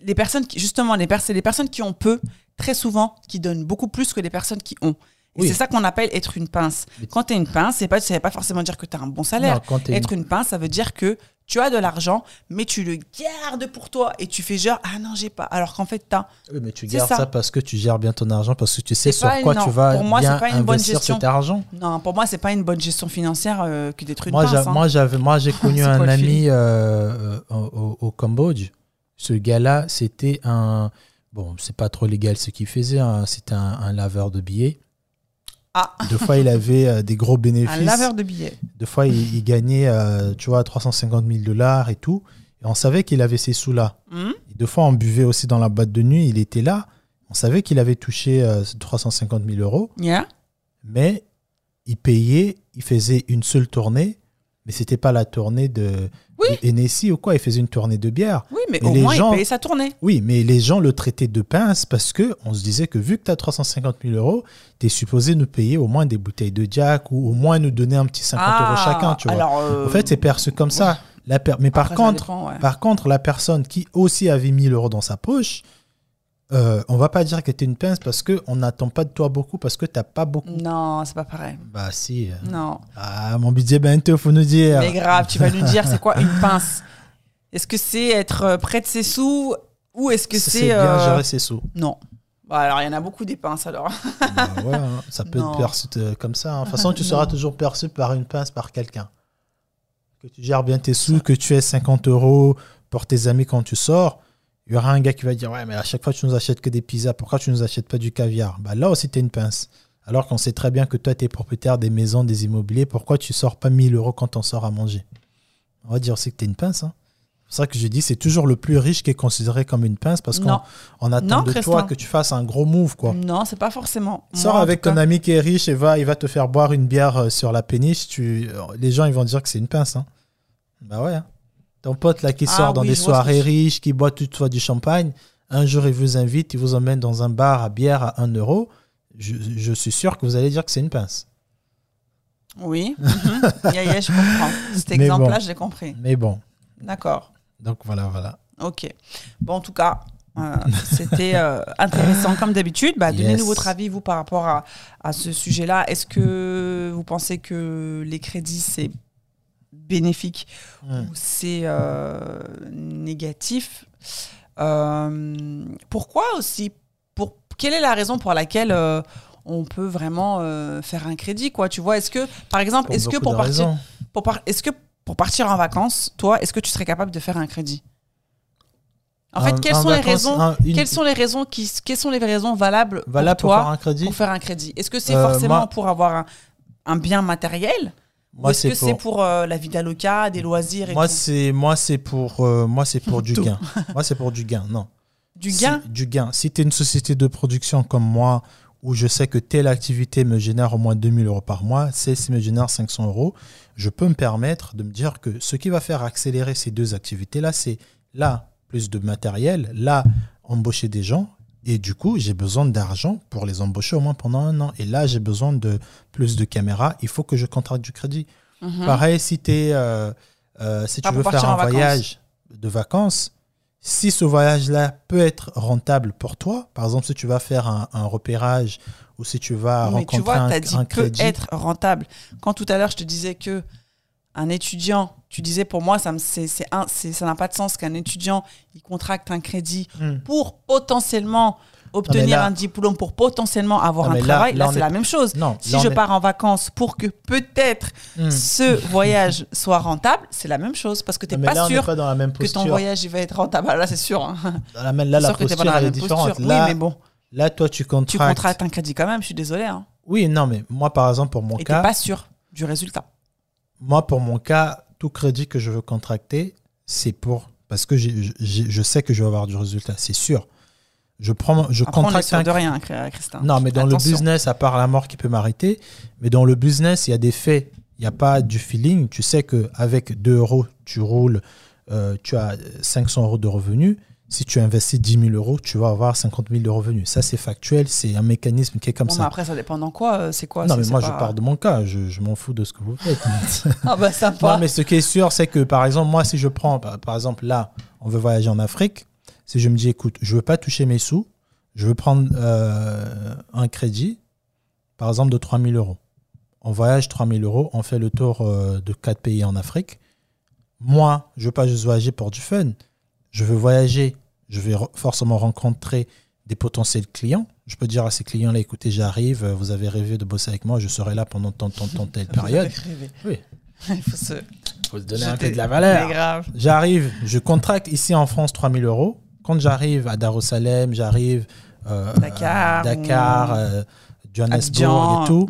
les personnes qui, justement, les c'est les personnes qui ont peu, très souvent, qui donnent beaucoup plus que les personnes qui ont. Et Oui. c'est ça qu'on appelle être une pince. Quand tu es une pince, c'est pas, ça veut pas forcément dire que tu as un bon salaire. Non, Être une pince, ça veut dire que tu as de l'argent, mais tu le gardes pour toi et tu fais genre, ah non, j'ai pas. Alors qu'en fait, tu as. Oui, mais tu gardes ça. ça. parce que tu gères bien ton argent, parce que tu sais sur quoi une- tu vas Pour moi, bien pas une bonne gestion. cet argent. Non, pour moi, c'est pas une bonne gestion financière euh, que d'être une Moi, pince. hein. moi, j'avais, moi, j'ai [laughs] connu un ami euh, euh, au, au Cambodge. Ce gars-là, c'était un. Bon, c'est pas trop légal ce qu'il faisait. hein, C'était un, un laveur de billets. Ah. Deux fois, il avait euh, des gros [laughs] bénéfices. un laveur de billets. Deux fois, il, il gagnait, euh, tu vois, 350 000 dollars et tout. Et on savait qu'il avait ces sous-là. Et deux fois, on buvait aussi dans la boîte de nuit. Il était là. On savait qu'il avait touché euh, 350 000 euros. Yeah. Mais il payait, il faisait une seule tournée. Mais c'était pas la tournée de, Oui. de Hennessy ou quoi. Il faisait une tournée de bière. Oui, mais au les moins, gens- il payait sa tournée. Oui, mais les gens le traitaient de pince parce que on se disait que vu que tu as 350 000 euros, tu es supposé nous payer au moins des bouteilles de Jack ou au moins nous donner un petit 50 euros chacun, tu vois. Ah, Alors, euh, En fait, c'est perçu comme ça. La per- Mais par après, contre, dépend, ouais. par contre, la personne qui aussi avait 1000 euros dans sa poche, euh, on va pas dire que tu es une pince parce qu'on n'attend pas de toi beaucoup parce que tu pas beaucoup. Non, c'est pas pareil. Bah si. euh, Non. Ah, mon budget bento, faut nous dire. Mais grave, tu vas nous dire, c'est quoi une [laughs] pince? Est-ce que c'est être euh, près de ses sous ou est-ce que c'est c'est. bien euh, gérer ses sous. Non. Bah, alors, il y en a beaucoup des pinces alors. Bah ouais, hein, ça peut Non. être perçu comme ça. hein. De toute façon, tu seras toujours perçu par une pince, par quelqu'un. Que tu gères bien tes sous, que tu aies 50 euros pour tes amis quand tu sors. Il y aura un gars qui va dire Ouais, mais à chaque fois, tu nous achètes que des pizzas. Pourquoi tu nous achètes pas du caviar? Bah, Là aussi, tu es une pince. Alors qu'on sait très bien que toi, tu es propriétaire des maisons, des immobiliers. Pourquoi tu sors pas 1000 euros quand on sort à manger? On va dire aussi que tu es une pince. hein. C'est ça que je dis, c'est toujours le plus riche qui est considéré comme une pince parce qu'on on attend Non, de toi que tu fasses un gros move. quoi. Non, c'est pas forcément. Sors Moi, avec ton ami qui est riche et va, il va te faire boire une bière euh, sur la péniche. Tu, euh, les gens ils vont dire que c'est une pince. Hein. Bah ouais. hein. Ton pote là qui Ah sort dans oui, des soirées riches, qui boit toutefois du champagne, un jour il vous invite, il vous emmène dans un bar à bière à 1 euro. Je, je suis sûr que vous allez dire que c'est une pince. Oui. mhm. Yeah, yeah, je comprends. Cet [laughs] exemple-là, bon. je l'ai compris. Mais bon, D'accord. donc voilà, voilà. Ok. Bon, en tout cas, euh, c'était euh, intéressant comme d'habitude. Bah, Donnez-nous votre avis, vous, par rapport à, à ce sujet-là. Est-ce que vous pensez que les crédits, c'est bénéfique ou c'est euh, négatif. Euh, Pourquoi aussi pour, Quelle est la raison pour laquelle euh, on peut vraiment faire un crédit quoi Tu vois, est-ce que, par exemple, est-ce que pour partir, pour par- est-ce que pour partir en vacances, toi, est-ce que tu serais capable de faire un crédit? En fait, Un- quelles un sont vacances- raisons un- une- Quelles sont les raisons qui quelles sont les raisons valables, Valable pour pour toi faire un crédit? pour faire un crédit? Est-ce que c'est forcément moi- pour avoir un, bien matériel? Moi, est-ce c'est que c'est pour. euh, la vie d'aloca, des loisirs et Moi, tout? c'est moi, c'est pour euh, moi, c'est pour du Tout. gain. Moi, c'est pour du gain. Non. Du Si- gain Du gain. Si tu es une société de production comme moi, où je sais que telle activité me génère au moins 2000 euros par mois, celle-ci me génère 500 euros, je peux me permettre de me dire que ce qui va faire accélérer ces deux activités-là, c'est là, plus de matériel, là, embaucher des gens. Et du coup, j'ai besoin d'argent pour les embaucher au moins pendant un an. Et là, j'ai besoin de plus de caméras. Il faut que je contracte du crédit. Mhm. Pareil, si, euh, euh, si tu veux faire un vacances. voyage de vacances, si ce voyage-là peut être rentable pour toi, par exemple, si tu vas faire un, un repérage ou si tu vas Mais tu rencontrer un, tu as dit un peut crédit, être rentable. Quand tout à l'heure, je te disais que un étudiant, tu disais pour moi, ça me- c'est- c'est un- c'est- ça n'a pas de sens qu'un étudiant, il contracte un crédit Hmm. pour potentiellement obtenir là- un diplôme, pour potentiellement avoir un là- travail. là, c'est est- la même chose. Non, Si je est- pars en vacances pour que peut-être Hmm. ce [laughs] voyage soit rentable, c'est la même chose parce que tu n'es pas sûr pas dans la même que ton voyage il va être rentable. Ah, Là, c'est sûr. hein. Là, la que pas posture, dans la est même différente. posture. Là, oui, mais bon, là, toi, tu tu contractes. contractes un crédit quand même, je suis désolé. Hein. Oui, non, mais moi, par exemple, pour mon Et cas, pas sûr du résultat. Moi, pour mon cas, tout crédit que je veux contracter, c'est pour. Parce que je sais que je vais avoir du résultat, c'est sûr. Je, prends, je Après, contracte un de rien, Christin. Non, mais dans Attention. le business, à part la mort qui peut m'arrêter, mais dans le business, il y a des faits. Il n'y a pas du feeling. Tu sais qu'avec 2 euros, tu roules, euh, tu as 500 euros de revenus. Si tu investis 10 000 euros, tu vas avoir 50 000 de revenus. Ça, c'est factuel. C'est un mécanisme qui est comme Bon, mais ça. après, ça dépend dans quoi. euh, C'est quoi non, mais moi, pas- je parle de mon cas. Je, je m'en fous de ce que vous faites. [laughs] [laughs] Ah bah sympa. non, mais ce qui est sûr, c'est que, par exemple, moi, si je prends, par, par exemple, là, on veut voyager en Afrique, si je me dis, écoute, je veux pas toucher mes sous, je veux prendre euh, un crédit, par exemple, de 3 000 euros. On voyage 3 000 euros, on fait le tour euh, de quatre pays en Afrique. Moi, je veux pas juste voyager pour du fun. Je veux voyager, je vais re- forcément rencontrer des potentiels clients. Je peux dire à ces clients-là, écoutez, j'arrive, euh, vous avez rêvé de bosser avec moi, je serai là pendant tant, tant, tant, telle [laughs] période. Oui. Il faut se. faut se donner un peu de la C'est valeur. grave. J'arrive, je contracte ici en France 3000 euros. Quand j'arrive à Darussalem, j'arrive euh, Dakar à Dakar, ou- euh, Johannesburg Abidjan. et tout.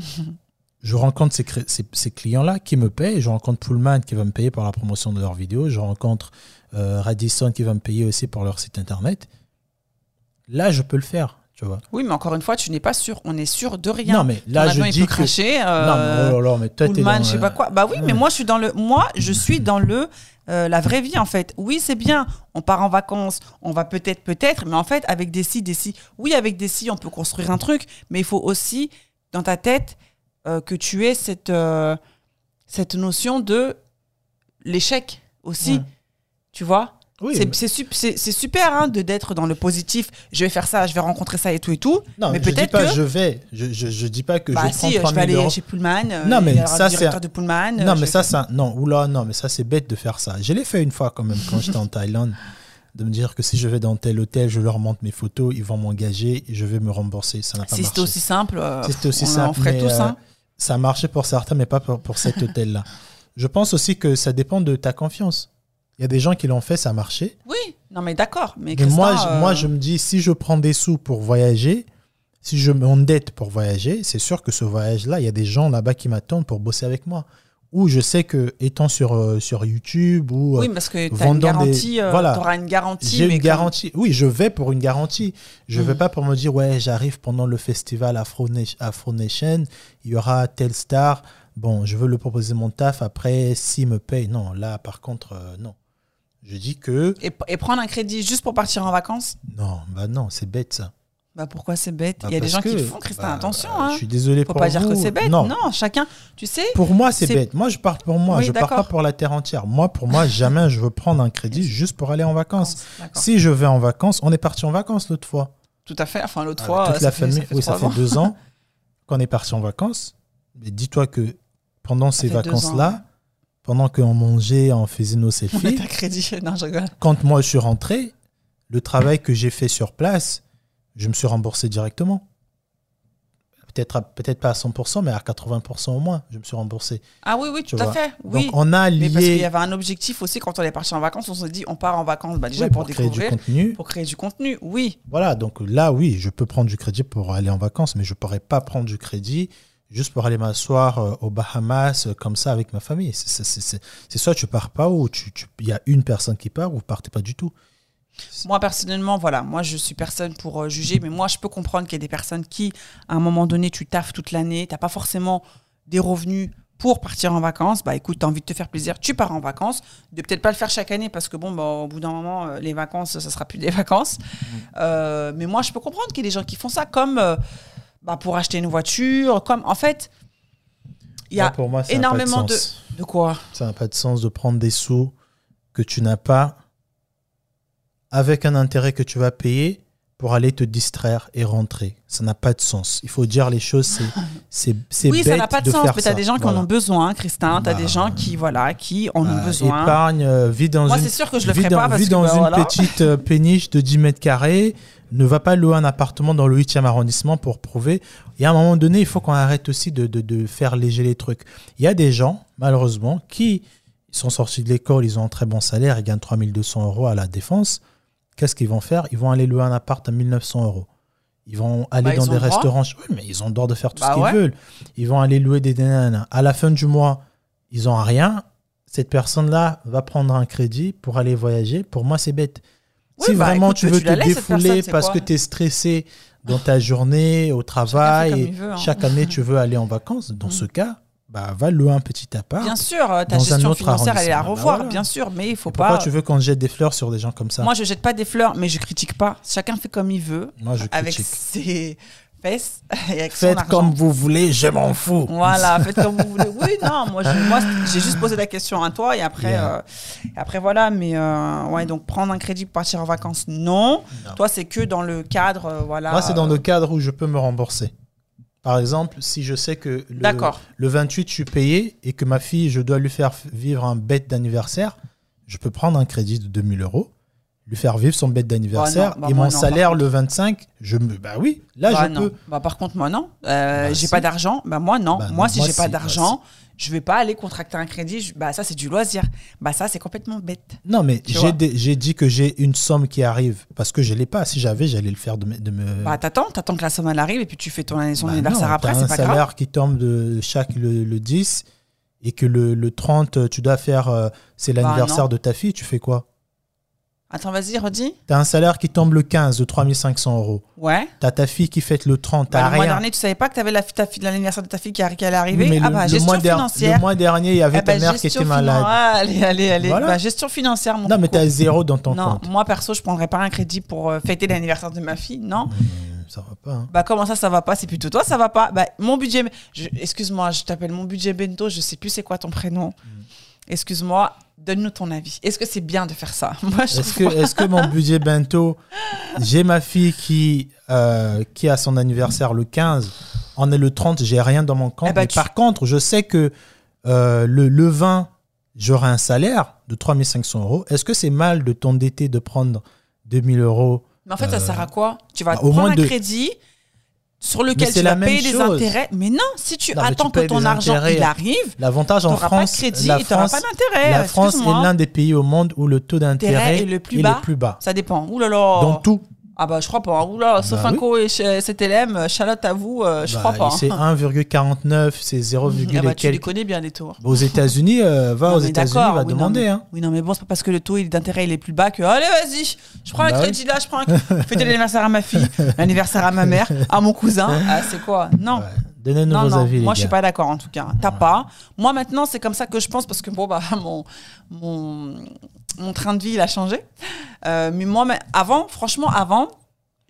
Je rencontre ces, cré- ces- ces clients-là qui me payent. Je rencontre Pullman qui va me payer pour la promotion de leurs vidéos. Je rencontre euh, Radisson qui va me payer aussi pour leur site internet. Là, je peux le faire, tu vois. Oui, mais encore une fois, tu n'es pas sûr. On est sûr de rien. Non, mais là, je dis que... cracher. Non, euh, mais, oh là là, mais toi, t'es Pullman, dans, je sais pas euh, quoi. Bah oui, mais moi je suis dans le, moi je suis dans le, euh, la vraie vie en fait. Oui, c'est bien. On part en vacances, on va peut-être, peut-être, mais en fait avec des si, des si. Oui, avec des si, on peut construire un truc, mais il faut aussi dans ta tête euh, que tu aies cette, euh, cette notion de l'échec aussi. Tu vois? Oui, c'est mais- c'est c'est- c'est super hein, de d'être dans le positif. Je vais faire ça, je vais rencontrer ça et tout et tout. non, mais je dis peut-être pas que je vais. Je, je, je dis pas que bah je vais si, je 3000 vais aller euros. chez Pullman. euh, Non, mais aura ça, c'est un- de Pullman. Non, euh, mais ça, ça, non, oula, non, mais ça, c'est bête de faire ça. Je l'ai fait une fois quand même quand j'étais en Thaïlande, de me dire que si je vais dans tel hôtel, je leur montre mes photos, ils vont m'engager et je vais me rembourser. Ça n'a pas Si marché. c'était aussi simple, euh, Si aussi on simple, en ferait tous. euh, hein. Ça a marché pour certains, mais pas pour, pour cet hôtel-là. Je pense aussi que ça dépend de ta confiance. Il y a des gens qui l'ont fait, ça a marché. Oui, non mais d'accord. Mais, Mais Christin, moi, je, euh, moi, je me dis, si je prends des sous pour voyager, si je m'endette pour voyager, c'est sûr que ce voyage-là, il y a des gens là-bas qui m'attendent pour bosser avec moi. Ou je sais que étant sur, euh, sur YouTube ou euh, Oui, parce que tu as une vendant des- garantie. euh, voilà. t'auras une garantie. j'ai une comme- garantie. Oui, je vais pour une garantie. Je Mhm. vais pas pour me dire, ouais, j'arrive pendant le festival Afro, Afro Nation, il y aura tel star. Bon, je veux le proposer mon taf. Après, s'il me paye, non, là, par contre, euh, non. Je dis que, Et, et prendre un crédit juste pour partir en vacances? Non, bah non, c'est bête ça. bah pourquoi c'est bête? Bah, Il y a des gens qui le font, Christin, bah, attention. bah, hein. Je suis désolé Faut pour pas dire que c'est bête. Non, Non. chacun. Tu sais, Pour moi, c'est bête. Moi, je parle pour moi. Oui, je pars pas pour la terre entière. Moi, pour moi, jamais je veux prendre un crédit juste pour aller en vacances. Si je vais en vacances, on est parti en vacances l'autre fois. Tout à fait. Enfin, l'autre Avec fois, toute la fait- famille. ça fait oui, ça fait deux ans [laughs] qu'on est parti en vacances. Mais dis-toi que pendant ces vacances-là. Pendant qu'on mangeait, [laughs] on faisait nos On selfies, à crédit. [laughs] Non, je rigole. quand moi je suis rentré, le travail que j'ai fait sur place, je me suis remboursé directement. peut-être peut-être pas à 100%, mais à 80% au moins, je me suis remboursé. Ah oui, oui, tout à fait. Donc Oui. on a Mais parce qu'il y lié avait un objectif aussi quand on est parti en vacances, on se dit on part en vacances bah, déjà oui, pour, pour créer du découvrir, contenu. pour créer du contenu. Oui. Voilà, donc là, oui, je peux prendre du crédit pour aller en vacances, mais je pourrais pas prendre du crédit juste pour aller m'asseoir euh, aux Bahamas euh, comme ça avec ma famille. C'est- soit tu pars pas ou tu- tu- il y a une personne qui part ou vous partez pas du tout? Moi personnellement, voilà, moi je suis personne pour euh, juger, mais moi je peux comprendre qu'il y a des personnes qui, à un moment donné, tu taffes toute l'année, t'as pas forcément des revenus pour partir en vacances. Bah écoute, t'as envie de te faire plaisir, tu pars en vacances. De peut-être pas le faire chaque année parce que bon, bah, au bout d'un moment, euh, les vacances, ça sera plus des vacances. Euh, mais moi je peux comprendre qu'il y a des gens qui font ça comme bah, pour acheter une voiture, comme en fait, il y a Moi, pour moi, ça n'a pas de énormément de quoi Ça n'a pas de sens de prendre des sous que tu n'as pas avec un intérêt que tu vas payer pour aller te distraire et rentrer. Ça n'a pas de sens. Il faut dire les choses, c'est c'est c'est Oui, bête ça n'a pas de, sens, mais tu as des gens qui Voilà. en ont besoin, Christin. Tu as Bah, des gens qui, voilà, qui en ont Euh, besoin. Épargne, euh, vis dans Moi, une c'est sûr que je le vis ferai dans, pas parce vis que dans bah, une voilà. petite euh, péniche de 10 mètres carrés. Ne va pas louer un appartement dans le 8e arrondissement pour prouver. Et à un moment donné, il faut qu'on arrête aussi de, de, de faire léger les trucs. Il y a des gens, malheureusement, qui sont sortis de l'école, ils ont un très bon salaire, ils gagnent 3200 euros à la défense. Qu'est-ce qu'ils vont faire? Ils vont aller louer un appart à 1900 euros. Ils vont aller Bah, dans des restaurants. Oui, mais ils ont le droit de faire tout Bah ce qu'ils ouais. veulent. Ils vont aller louer des nanas. À la fin du mois, ils ont rien. Cette personne-là va prendre un crédit pour aller voyager. Pour moi, c'est bête. Oui, si bah, vraiment écoute, tu veux tu te défouler personne, parce que tu es stressé dans ta journée, au travail, et veut, hein. chaque année tu veux aller en vacances, dans ce cas, bah, va louer un petit appart. Bien sûr, euh, ta Dans un gestion autre financière, elle est à. Bah revoir, voilà. bien sûr, mais il faut Pourquoi pas. tu veux qu'on jette des fleurs sur des gens comme ça? Moi, je jette pas des fleurs, mais je critique pas. Chacun fait comme il veut, Moi, je avec ses fesses [laughs] et avec son Faites argent. comme vous voulez, je m'en fous. Voilà, [laughs] faites comme vous voulez. Oui, non, moi, j'ai juste posé la question à toi et après, Yeah. euh, et après voilà. Mais euh, ouais, donc prendre un crédit pour partir en vacances, non. Non. Toi, c'est que dans le cadre, euh, voilà. Moi, c'est dans le cadre où je peux me rembourser. Par exemple, si je sais que le, D'accord. le 28, je suis payé et que ma fille, je dois lui faire vivre un bête d'anniversaire, je peux prendre un crédit de 2000 euros, lui faire vivre son bête d'anniversaire Bah bah et mon non, salaire le 25, je me. Bah oui, là, bah je non. peux. Bah, par contre, moi, non. Euh, j'ai pas d'argent. Bah, moi, non. Moi, si j'ai pas si, d'argent, je vais pas aller contracter un crédit. Je- Bah, ça, c'est du loisir. Bah, ça, c'est complètement bête. Non, mais j'ai dit que j'ai une somme qui arrive parce que je l'ai pas. Si j'avais, j'allais le faire de me. De me... Bah, t'attends, t'attends que la somme elle arrive et puis tu fais ton son Bah anniversaire non, après, c'est un pas salaire grave. qui tombe de chaque le, le 10 et que le, le 30, tu dois faire. euh, c'est Bah, l'anniversaire de ta fille, tu fais quoi? Attends, vas-y, redis. T'as un salaire qui tombe le 15 de 3500 euros. Ouais. T'as ta fille qui fête le 30, Bah, le mois dernier, tu savais pas que t'avais la, ta fille- l'anniversaire de ta fille qui, qui allait arriver? Oui, mais ah le, bah, le gestion mois financière. le mois dernier, il y avait Eh ta bah, mère qui était malade. Ah, allez, allez, allez. Voilà. Bah, gestion financière, mon Non, mais t'as zéro dans ton Non, compte. moi perso, je prendrais pas un crédit pour euh, fêter l'anniversaire de ma fille. Non. Euh, Ça va pas. hein. Bah comment ça, ça va pas? C'est plutôt toi, ça va pas. Bah mon budget, je- excuse-moi, je t'appelle mon budget bento. Je sais plus c'est quoi ton prénom. Mm. Excuse-moi, donne-nous ton avis. Est-ce que c'est bien de faire ça? [laughs] Est-ce que, est-ce que mon [laughs] budget bento, j'ai ma fille qui, euh, qui a son anniversaire le 15, on est le 30, j'ai rien dans mon compte. Eh ben, mais tu- Par contre, je sais que euh, le, le 20, j'aurai un salaire de 3500 euros. Est-ce que c'est mal de t'endetter de prendre 2000 euros Mais en fait, ça sert à quoi? Tu vas bah, au prendre moins un de- crédit sur lequel tu vas payer des intérêts. Mais non, si tu Non, mais tu attends que ton argent intérêts. il arrive, L'avantage tu en n'auras pas de France, crédit la et France, pas d'intérêt. la France est l'un des pays au monde où le taux d'intérêt Intérêt est le plus bas. est plus bas. Ça dépend. Ouh là là. Dans tout. Ah bah je crois pas. Ouh là, Bah Sofinco et chez CTLM, Charlotte à vous, euh, je Bah, crois pas. C'est 1,49, c'est 0, Ah bah, et tu les connais bien les taux. Aux États-Unis, euh, va Non, aux États-Unis, va oui, non, demander. mais- hein. Oui, non, mais bon, c'est pas parce que le taux d'intérêt il est plus bas que allez, vas-y, je prends un Bah oui. crédit là, je prends un. [laughs] Fêter l'anniversaire à ma fille, l'anniversaire à ma mère, à mon cousin. [laughs] Ah, c'est quoi? Non. Ouais. Donnez-nous Non, vos non, avis, moi les je suis pas d'accord en tout cas. T'as pas. Moi maintenant c'est comme ça que je pense parce que bon bah mon mon, mon train de vie il a changé. Euh, mais moi mais avant, franchement avant,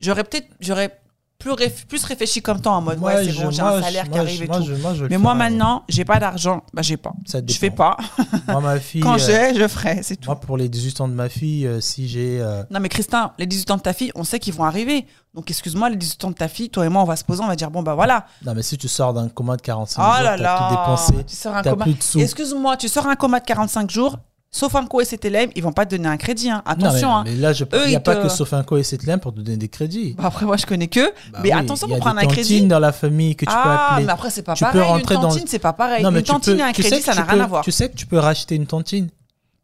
j'aurais peut-être j'aurais plus réf- plus réfléchi comme toi en mode Moi, ouais c'est bon j'ai un salaire qui arrive et moi, tout. je- je mais moi maintenant j'ai pas d'argent, bah j'ai pas. Ça Je fais pas. [laughs] Moi, ma fille, Quand euh, j'ai, je ferai, c'est tout. moi, pour les 18 ans de ma fille, euh, si j'ai. euh, Non mais Christin, les 18 ans de ta fille, on sait qu'ils vont arriver. Donc excuse-moi, les 18 ans de ta fille, toi et moi, on va se poser, on va dire bon bah voilà. Non, mais si tu sors d'un coma de 45 Oh jours, t'as là, tout dépensé, tu sors un coma. Excuse-moi, tu sors un coma de 45 jours, Sofinco et CTLM, ils vont pas te donner un crédit. hein. Non, Attention. mais, hein. mais là, je- il Eux, n'y a pas te- que Sofinco et Cetlin pour te donner des crédits. Bah, après, moi, je connais que. Bah mais oui, attention pour prendre un crédit. dans la famille que tu peux ah, appeler. mais après, c'est pas Tu peux rentrer une dans- tantine, c'est pas pareil. Non, mais une tu tantine peux- et un tu crédit, ça tu n'a rien peux- à voir. Tu sais que tu peux racheter une tantine.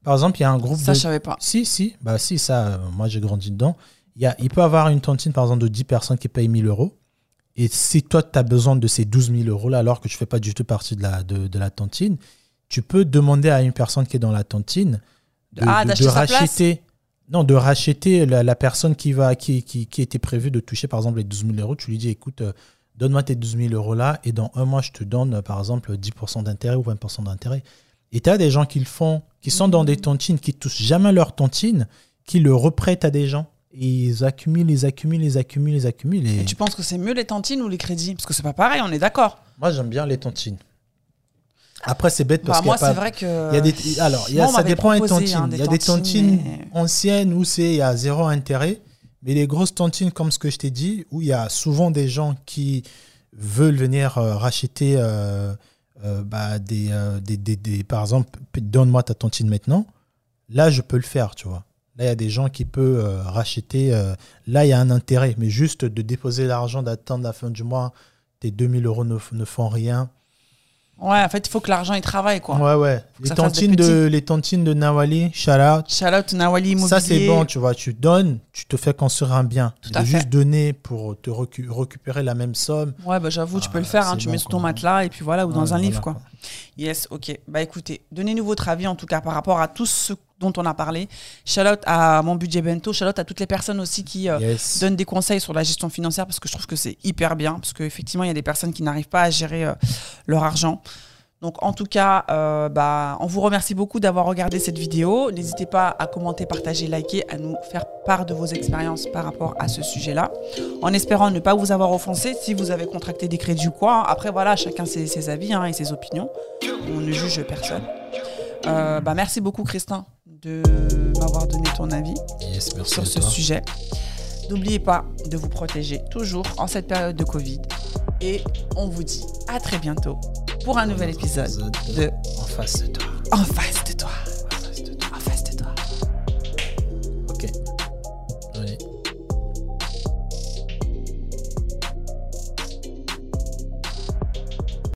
Par exemple, il y a un groupe Ça, de. je savais pas. Si, si, bah si, ça, euh, moi j'ai grandi dedans. Il, y a, il peut avoir une tantine, par exemple, de 10 personnes qui payent 1000 euros. Et si toi, tu as besoin de ces 12 000 euros-là, alors que je fais pas du tout partie de la, de, de la tantine, tu peux demander à une personne qui est dans la tantine de, Ah, de- de racheter. Non, de racheter la, la personne qui, va, qui, qui, qui était prévue de toucher, par exemple, les 12 000 euros. Tu lui dis, écoute, euh, donne-moi tes 12 000 euros-là, et dans un mois, je te donne, euh, par exemple, 10% d'intérêt ou 20% d'intérêt. Et tu as des gens qui le font, qui sont dans des tontines, qui touchent jamais leur tontine, qui le reprêtent à des gens. Et ils accumulent, ils accumulent, ils accumulent, ils accumulent. Et... Et tu penses que c'est mieux les tantines ou les crédits? Parce que c'est pas pareil, on est d'accord. Moi, j'aime bien les tontines. Après, c'est bête parce Bah, qu'il y moi, a pas... c'est vrai que. Il y a des, alors, y a, ça dépend des proposé, tontines. hein, des il y a des tontines, mais- anciennes où c'est il y a zéro intérêt. Mais les grosses tontines, comme ce que je t'ai dit, où il y a souvent des gens qui veulent venir euh, racheter euh, euh, bah, des, des, des- des- Par exemple, donne-moi ta tontine maintenant. Là, je peux le faire, tu vois. Là, il y a des gens qui peuvent racheter. là, il y a un intérêt. Mais juste de déposer l'argent, d'attendre la fin du mois, tes 2000 euros ne font rien. Ouais, en fait, il faut que l'argent il travaille, quoi. Ouais, ouais. Les tontines, de, les tontines de Nawali, shout out. Shout out Nawali Immobilier. Ça, c'est bon, tu vois. Tu donnes, tu te fais construire un bien. Tout de à fait. juste donner pour te recu- récupérer la même somme. Ouais, bah j'avoue, tu Ah, peux le faire. hein, tu bon, mets sous quoi. ton matelas et puis voilà, ou dans Ouais, un livre, voilà, quoi. Yes, ok. Bah écoutez, donnez-nous votre avis en tout cas par rapport à tout ce dont on a parlé. Out à mon budget bento, out à toutes les personnes aussi qui euh, Yes. donnent des conseils sur la gestion financière parce que je trouve que c'est hyper bien. Parce qu'effectivement, il y a des personnes qui n'arrivent pas à gérer euh, leur argent. Donc en tout cas, euh, bah, on vous remercie beaucoup d'avoir regardé cette vidéo. N'hésitez pas à commenter, partager, liker, à nous faire part de vos expériences par rapport à ce sujet-là. En espérant ne pas vous avoir offensé si vous avez contracté des crédits ou quoi. Après voilà, chacun ses, ses avis hein, et ses opinions. On ne juge personne. Euh, bah, merci beaucoup Christin de m'avoir donné ton avis Yes, merci sur ce toi. sujet. N'oubliez pas de vous protéger toujours en cette période de Covid. Et on vous dit à très bientôt pour un nouvel épisode de En face de toi. En face de toi.